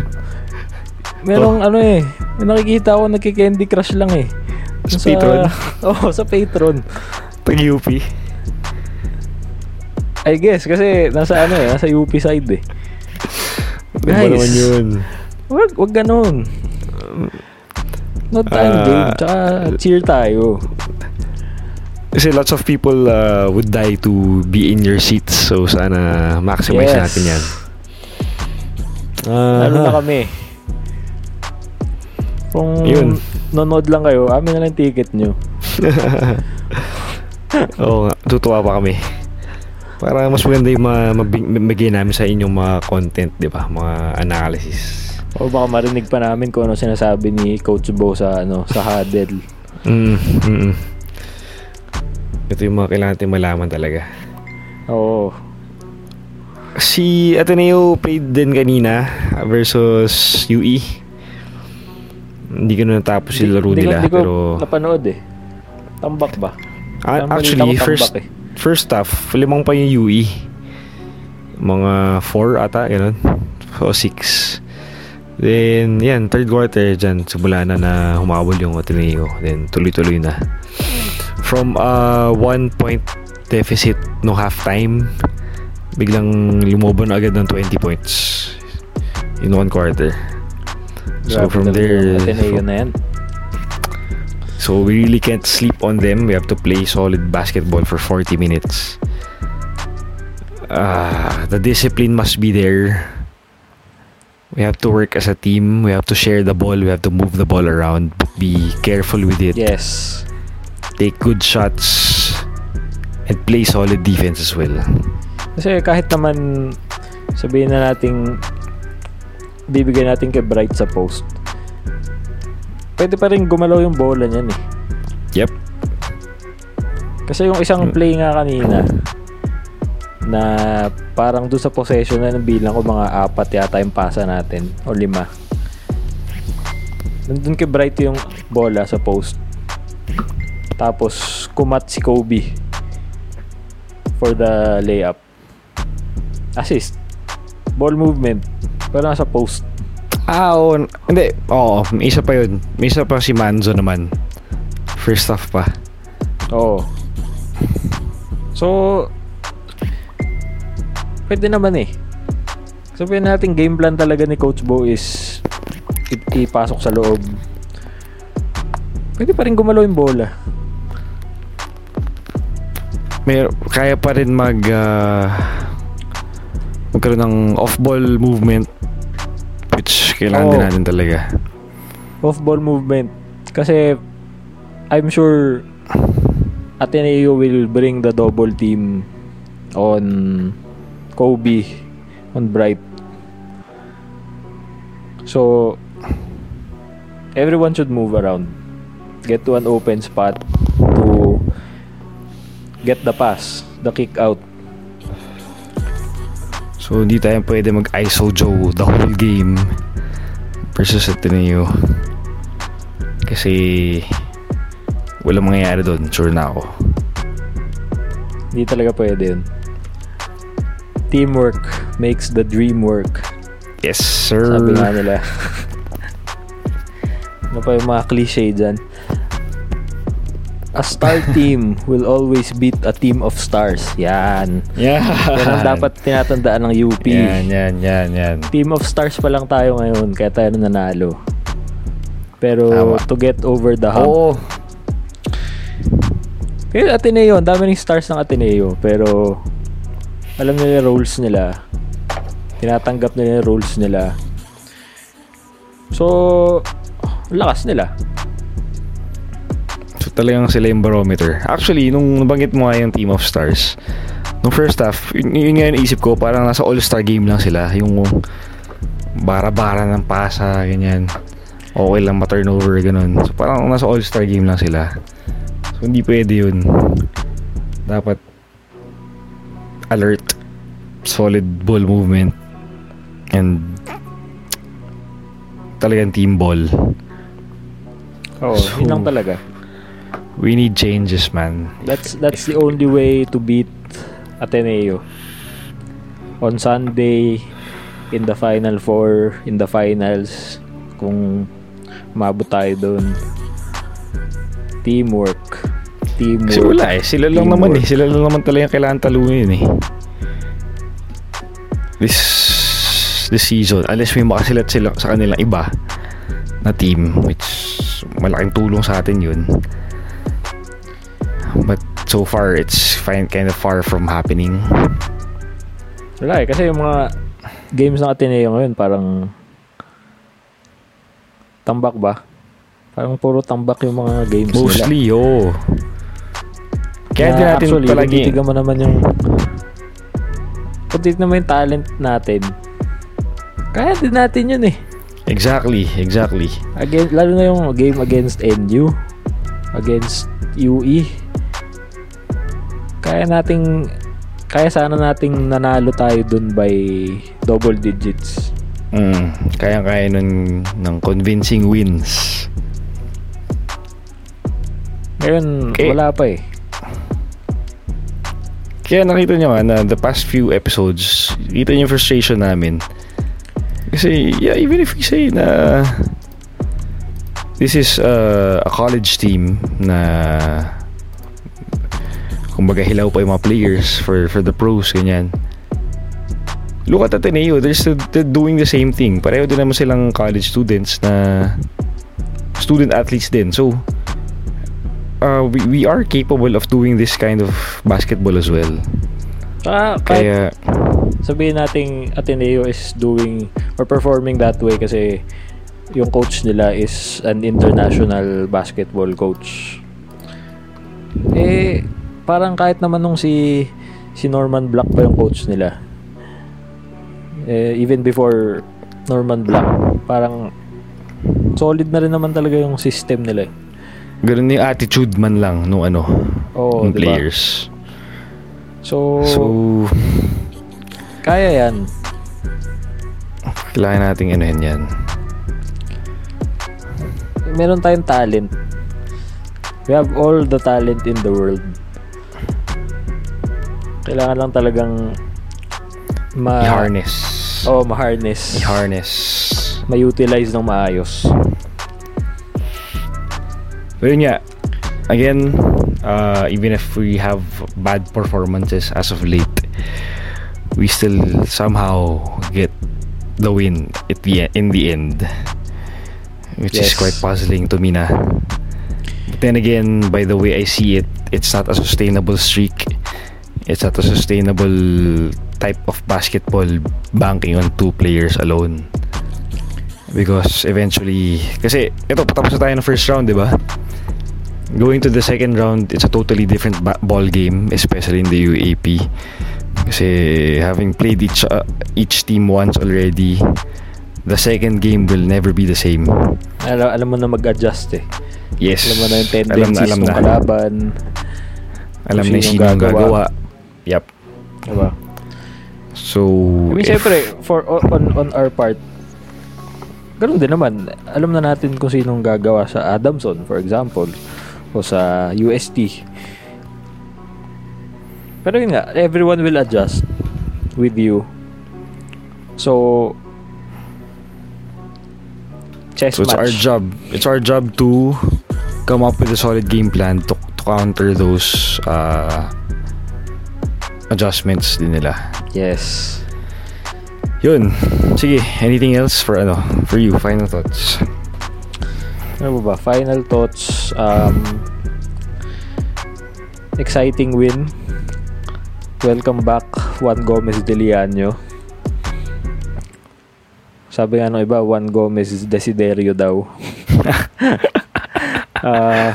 merong ano eh, may nakikita ako nagki-Candy Crush lang eh. Sa Patron? Oo, sa Patron. Tag UP. I guess, kasi nasa ano eh, nasa UP side eh. Guys. naman yun? Wag, wag ganun. Nood tayong Ah. game, tsaka cheer tayo. Kasi lots of people uh, would die to be in your seats. So, sana maximize Yes. natin yan. Lalo na Ah, kami. Kung Yun. nanonood lang kayo, amin na lang ticket nyo. Oo nga, tutuwa pa kami. Para mas maganda yung ma- mabig- mabigay namin sa inyong mga content, di ba? Mga analysis. O baka marinig pa namin kung ano sinasabi ni Coach Bo sa ano sa huddle. Mm, mm, mm. Ito yung mga kailangan natin malaman talaga. Oo. Si Ateneo played din kanina versus UE. Hindi ko na natapos yung laro nila. Hindi ko pero napanood eh. Tambak ba? Ah, actually, first eh. first half, limang pa yung UE. Mga 4 ata, ganun. O 6. Then, yan, third quarter dyan, simula na na humabol yung Ateneo. Then, tuloy-tuloy na. From a one point deficit no halftime, biglang lumobo na agad ng 20 points in one quarter. So, Grabe from there, yung Ateneo na yan. So we really can't sleep on them. We have to play solid basketball for 40 minutes. Ah, the discipline must be there. We have to work as a team. We have to share the ball. We have to move the ball around. Be careful with it. Yes. Take good shots and play solid defense as well. Kasi kahit naman sabihin na nating bibigyan natin kay Bright sa post. Pwede pa rin gumalaw yung bola niyan eh. Yep. Kasi yung isang play nga kanina na parang doon sa possession na ng bilang ko mga apat yata yung pasa natin o lima. Nandun kay Bright yung bola sa post. Tapos kumat si Kobe for the layup. Assist. Ball movement. Pero nasa post. Ah, oo. Hindi. Oo, may isa pa yun. May isa pa si Manzo naman. First half pa. Oo. So, pwede naman eh. Sabihin natin game plan talaga ni Coach Bo is i- ipasok sa loob. Pwede pa rin gumalaw yung bola. may kaya pa rin mag ah, magkaroon ng off-ball movement which kailangan Oo. din natin talaga. Off-ball movement. Kasi, I'm sure Ateneo will bring the double team on Kobe, on Bright. So, everyone should move around. Get to an open spot to get the pass, the kick out. So hindi tayo pwede mag-ISO Joe the whole game versus Ateneo. Kasi walang mangyayari doon, sure na ako. Hindi talaga pwede yun. Teamwork makes the dream work. Yes, sir. Sabi nga nila. ano pa yung mga cliche dyan? A star team will always beat a team of stars. Yan. Yan. Yan ang dapat tinatandaan ng UP. Yan, yan, yan, yan. Team of stars pa lang tayo ngayon, kaya tayo nanalo. Pero Tama. to get over the hump. Oo. Pero Ateneo, ang dami ng stars ng Ateneo. Pero alam nila yung roles nila. Tinatanggap nila yung roles nila. So, lakas nila. Talagang sila yung barometer. Actually, nung nabanggit mo nga yung Team of Stars, nung first half, yun, yun nga yung isip ko, parang nasa all-star game lang sila. Yung bara-bara ng pasa, ganyan. Okay lang ma-turnover, ganun. So parang nasa all-star game lang sila. So hindi pwede yun. Dapat alert, solid ball movement, and talagang team ball. Oo, So- yun lang talaga. We need changes, man. That's that's the only way to beat Ateneo. On Sunday, in the Final Four, in the finals, kung umabot tayo doon. Teamwork. Teamwork. Kasi wala eh. Sila lang naman eh. Teamwork. Sila lang naman talaga yung kailangan talunin eh. This this season, unless may makasilat sila sa kanilang iba na team, which malaking tulong sa atin yun. But so far it's fine, kind of far from happening. Wala eh, kasi yung mga games ng Ateneo ngayon parang tambak ba? Parang puro tambak yung mga games nila. Mostly, oh. Kaya din Na natin actually, palagi... titigan mo naman yung kung titignan mo yung talent natin kaya din natin yun eh Exactly, exactly. Again, lalo na yung game against NU against UE kaya nating kaya sana nating nanalo tayo dun by double digits Mm, kaya-kaya nun ng convincing wins. ngayon Okay. wala pa eh Kaya nakita nyo nga na the past few episodes, kita nyo yung frustration namin. Kasi, yeah, even if we say na this is uh, a college team na kumbaga hilaw pa yung mga players for for the pros, ganyan. Look at Ateneo, they're still they're doing the same thing. Pareho din naman silang college students na student athletes din. So, uh, we, we are capable of doing this kind of basketball as well. ah, Kaya, sabihin nating Ateneo is doing or performing that way kasi yung coach nila is an international basketball coach. Eh, parang kahit naman nung si si Norman Black pa yung coach nila. Eh, even before Norman Black, parang solid na rin naman talaga yung system nila. eh. ganun yung attitude man lang nung ano, Oo, ng di ba? players. So, So, kaya yan. kailangan nating anuhin yan. meron tayong talent. We have all the talent in the world. Kailangan lang talagang ma I-harness. oh, ma-harness. I-harness. Ma-utilize ng maayos. Pero yun nga, again, uh, even if we have bad performances as of late, we still somehow get the win at the, in the end. Which is Yes. quite puzzling to me na. But then again, by the way I see it, it's not a sustainable streak. It's not a sustainable type of basketball banking on two players alone. Because eventually, kasi ito patapos na tayo ng first round, di ba? Going to the second round, it's a totally different ba- ball game, especially in the UAP. Kasi having played each uh, each team once already, the second game will never be the same. Alam, alam mo na mag-adjust eh. Yes. Alam mo na yung alam na, tendencies alam ng na. kalaban. Alam na sinong sino gagawa. gagawa. Yep. Diba? So, I mean, if- syempre, for, on, on our part, ganun din naman. Alam na natin kung sinong gagawa sa Adamson, for example, o sa UST. Pero yun nga, everyone will adjust with you. So, chess So it's match. our job. It's our job to come up with a solid game plan to, to counter those uh, adjustments din nila. Yes. Yun. Sige, anything else for ano, for you, final thoughts. Ano ba ba? Final thoughts. Um, exciting win. Welcome back, Juan Gomez de Liano. Sabi nga nung iba, Juan Gomez Desiderio daw. uh,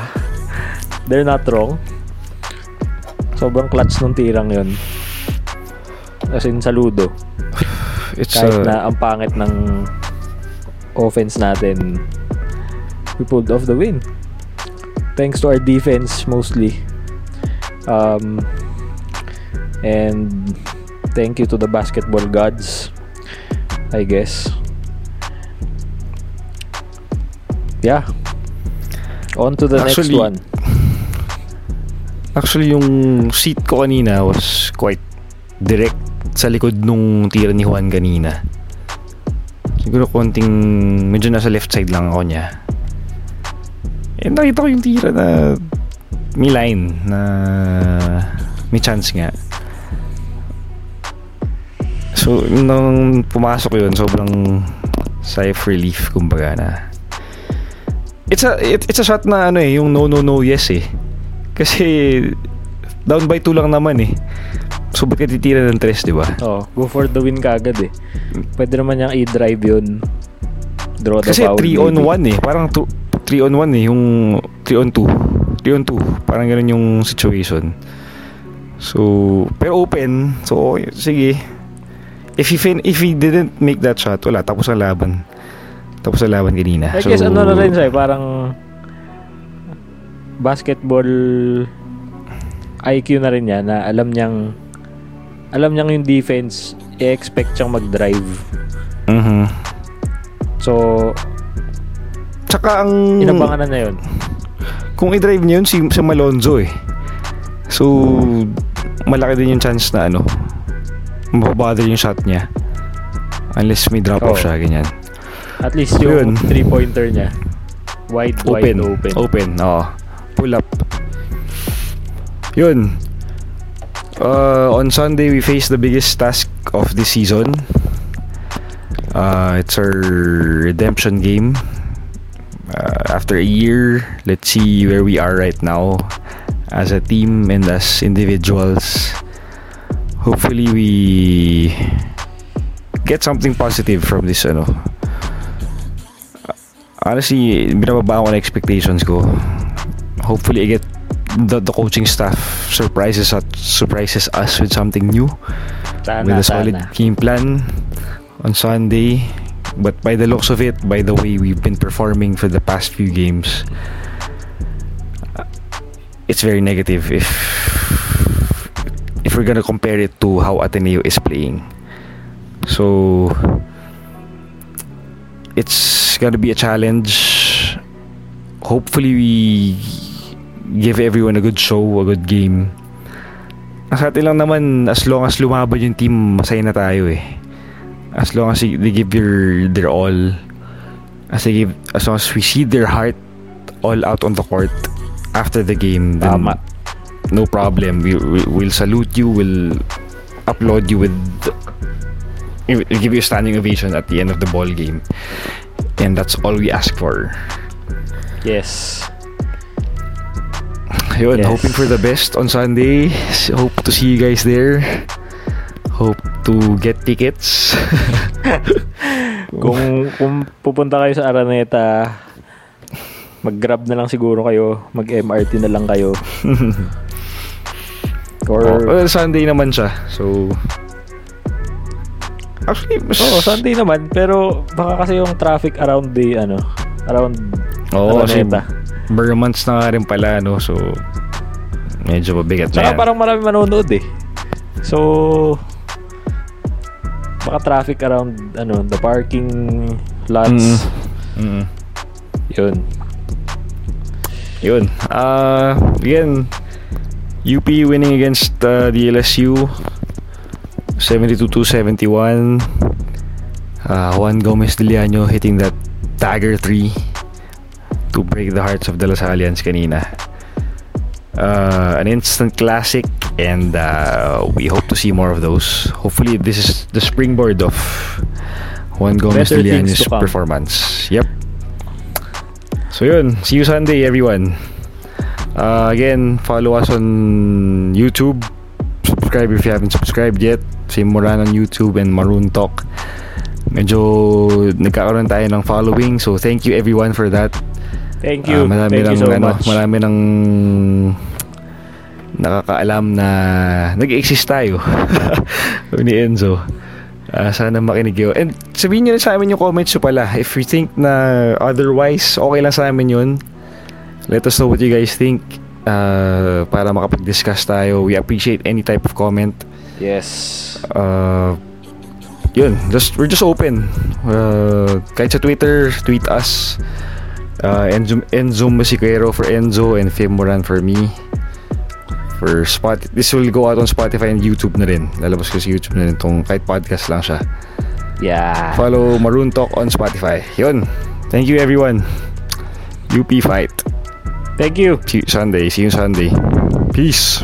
they're not wrong. Sobrang clutch nung tirang yon. As in, saludo. It's Kahit uh, na ang pangit ng offense natin, we pulled off the win. Thanks to our defense mostly. Um, and thank you to the basketball gods, I guess. Yeah. On to the Actually, next one. Actually, yung seat ko kanina was quite direct sa likod nung tira ni Juan kanina. Siguro konting medyo nasa left side lang ako niya. Eh, nakita ko yung tira na may line na may chance nga. So, nung pumasok yun, sobrang sigh of relief, kumbaga na. It's a, it, it's a shot na ano eh, yung no, no, no, yes eh. Kasi down by 2 lang naman eh. So, ba't titira ng 3, di ba? Oh, go for the win ka agad eh. Pwede naman niyang i-drive yun. Draw the Kasi foul. 3 on maybe. 1 eh. Parang 3 on 1 eh. Yung 3 on 2. 3 on 2. Parang ganun yung situation. So, pero open. So, okay, sige. If he, fin- if he didn't make that shot, wala. Tapos ang laban. Tapos ang laban kanina. I so, guess ano na rin siya, eh, parang basketball IQ na rin niya na alam niyang alam niyang yung defense i-expect siyang mag-drive. Mhm. So, Tsaka ang... inabangan na na yun. kung i-drive niya yun si, si Malonzo eh. So, malaki din yung chance na ano, mababother yung shot niya. Unless may drop off Oo. siya, ganyan. At least yung yun. three-pointer niya. Wide, wide Open. open. Open, oo. Pull up. Yun. Uh, on Sunday, we face the biggest task of this season. Uh, it's our redemption game. Uh, after a year, let's see where we are right now as a team and as individuals. Hopefully, we get something positive from this ano honestly, binababa ko na expectations ko. Hopefully, I get the, the coaching staff surprises us, surprises us with something new. With a solid sana. game plan on Sunday. But by the looks of it, by the way we've been performing for the past few games, uh, it's very negative if if we're gonna compare it to how Ateneo is playing. So it's gonna be a challenge. Hopefully we give everyone a good show, a good game. Ang sa atin lang naman, as long as lumaban yung team, masaya na tayo eh. As long as they give their, their all, as they give, as long as we see their heart all out on the court after the game, then Tama. no problem. We, we, we'll salute you, we'll applaud you with, we'll give you a standing ovation at the end of the ball game. And that's all we ask for. Yes. Yun, Yes. hoping for the best on Sunday. Hope to see you guys there. Hope to get tickets. Kung, kung pupunta kayo sa Araneta, mag-grab na lang siguro kayo. Mag-MRT na lang kayo. Or, Oh, well, Sunday naman siya. So, actually, mas... Oo, Sunday naman. Pero baka kasi yung traffic around the, ano, around Oo, kasi Araneta. Bare months na nga rin pala, no? So, medyo mabigat na Tsaka yan. parang marami manonood eh. So, baka traffic around, ano, the parking lots. Mm. Mm. Yun. Yun. Uh, again, UP winning against uh, the LSU 72-71. Uh, Juan Gomez Diliano hitting that dagger 3 to break the hearts of the Lasalians kanina. Uh, an instant classic and uh, we hope to see more of those. Hopefully this is the springboard of Juan Gomez Diliano's performance. Yep. So yun, see you Sunday everyone. Uh, again, follow us on YouTube. Subscribe if you haven't subscribed yet. Same Moran on YouTube and Maroon Talk. Medyo nagkakaroon tayo ng following. So thank you everyone for that. Thank you. Ah, marami Thank ng, you so ano, much. Marami ng nakakaalam na nag-exist tayo ni Enzo. Ah, sana makinig yun. And sabihin nyo rin sa amin yung comments nyo pala. If you think na otherwise, okay lang sa amin yun. Let us know what you guys think ah, para makapag-discuss tayo. We appreciate any type of comment. Yes. Uh, yun, just we're just open. Uh, kahit sa Twitter, tweet us. Uh, Enzo, Enzo Masiquero for Enzo and Fim Moran for me. For Spot, this will go out on Spotify and YouTube na rin. Lalabas ko sa YouTube na rin tong kahit podcast lang siya. Yeah. Follow Maroon Talk on Spotify. Yun. Thank you everyone. UP fight. Thank you. See you Sunday. See you Sunday. Peace.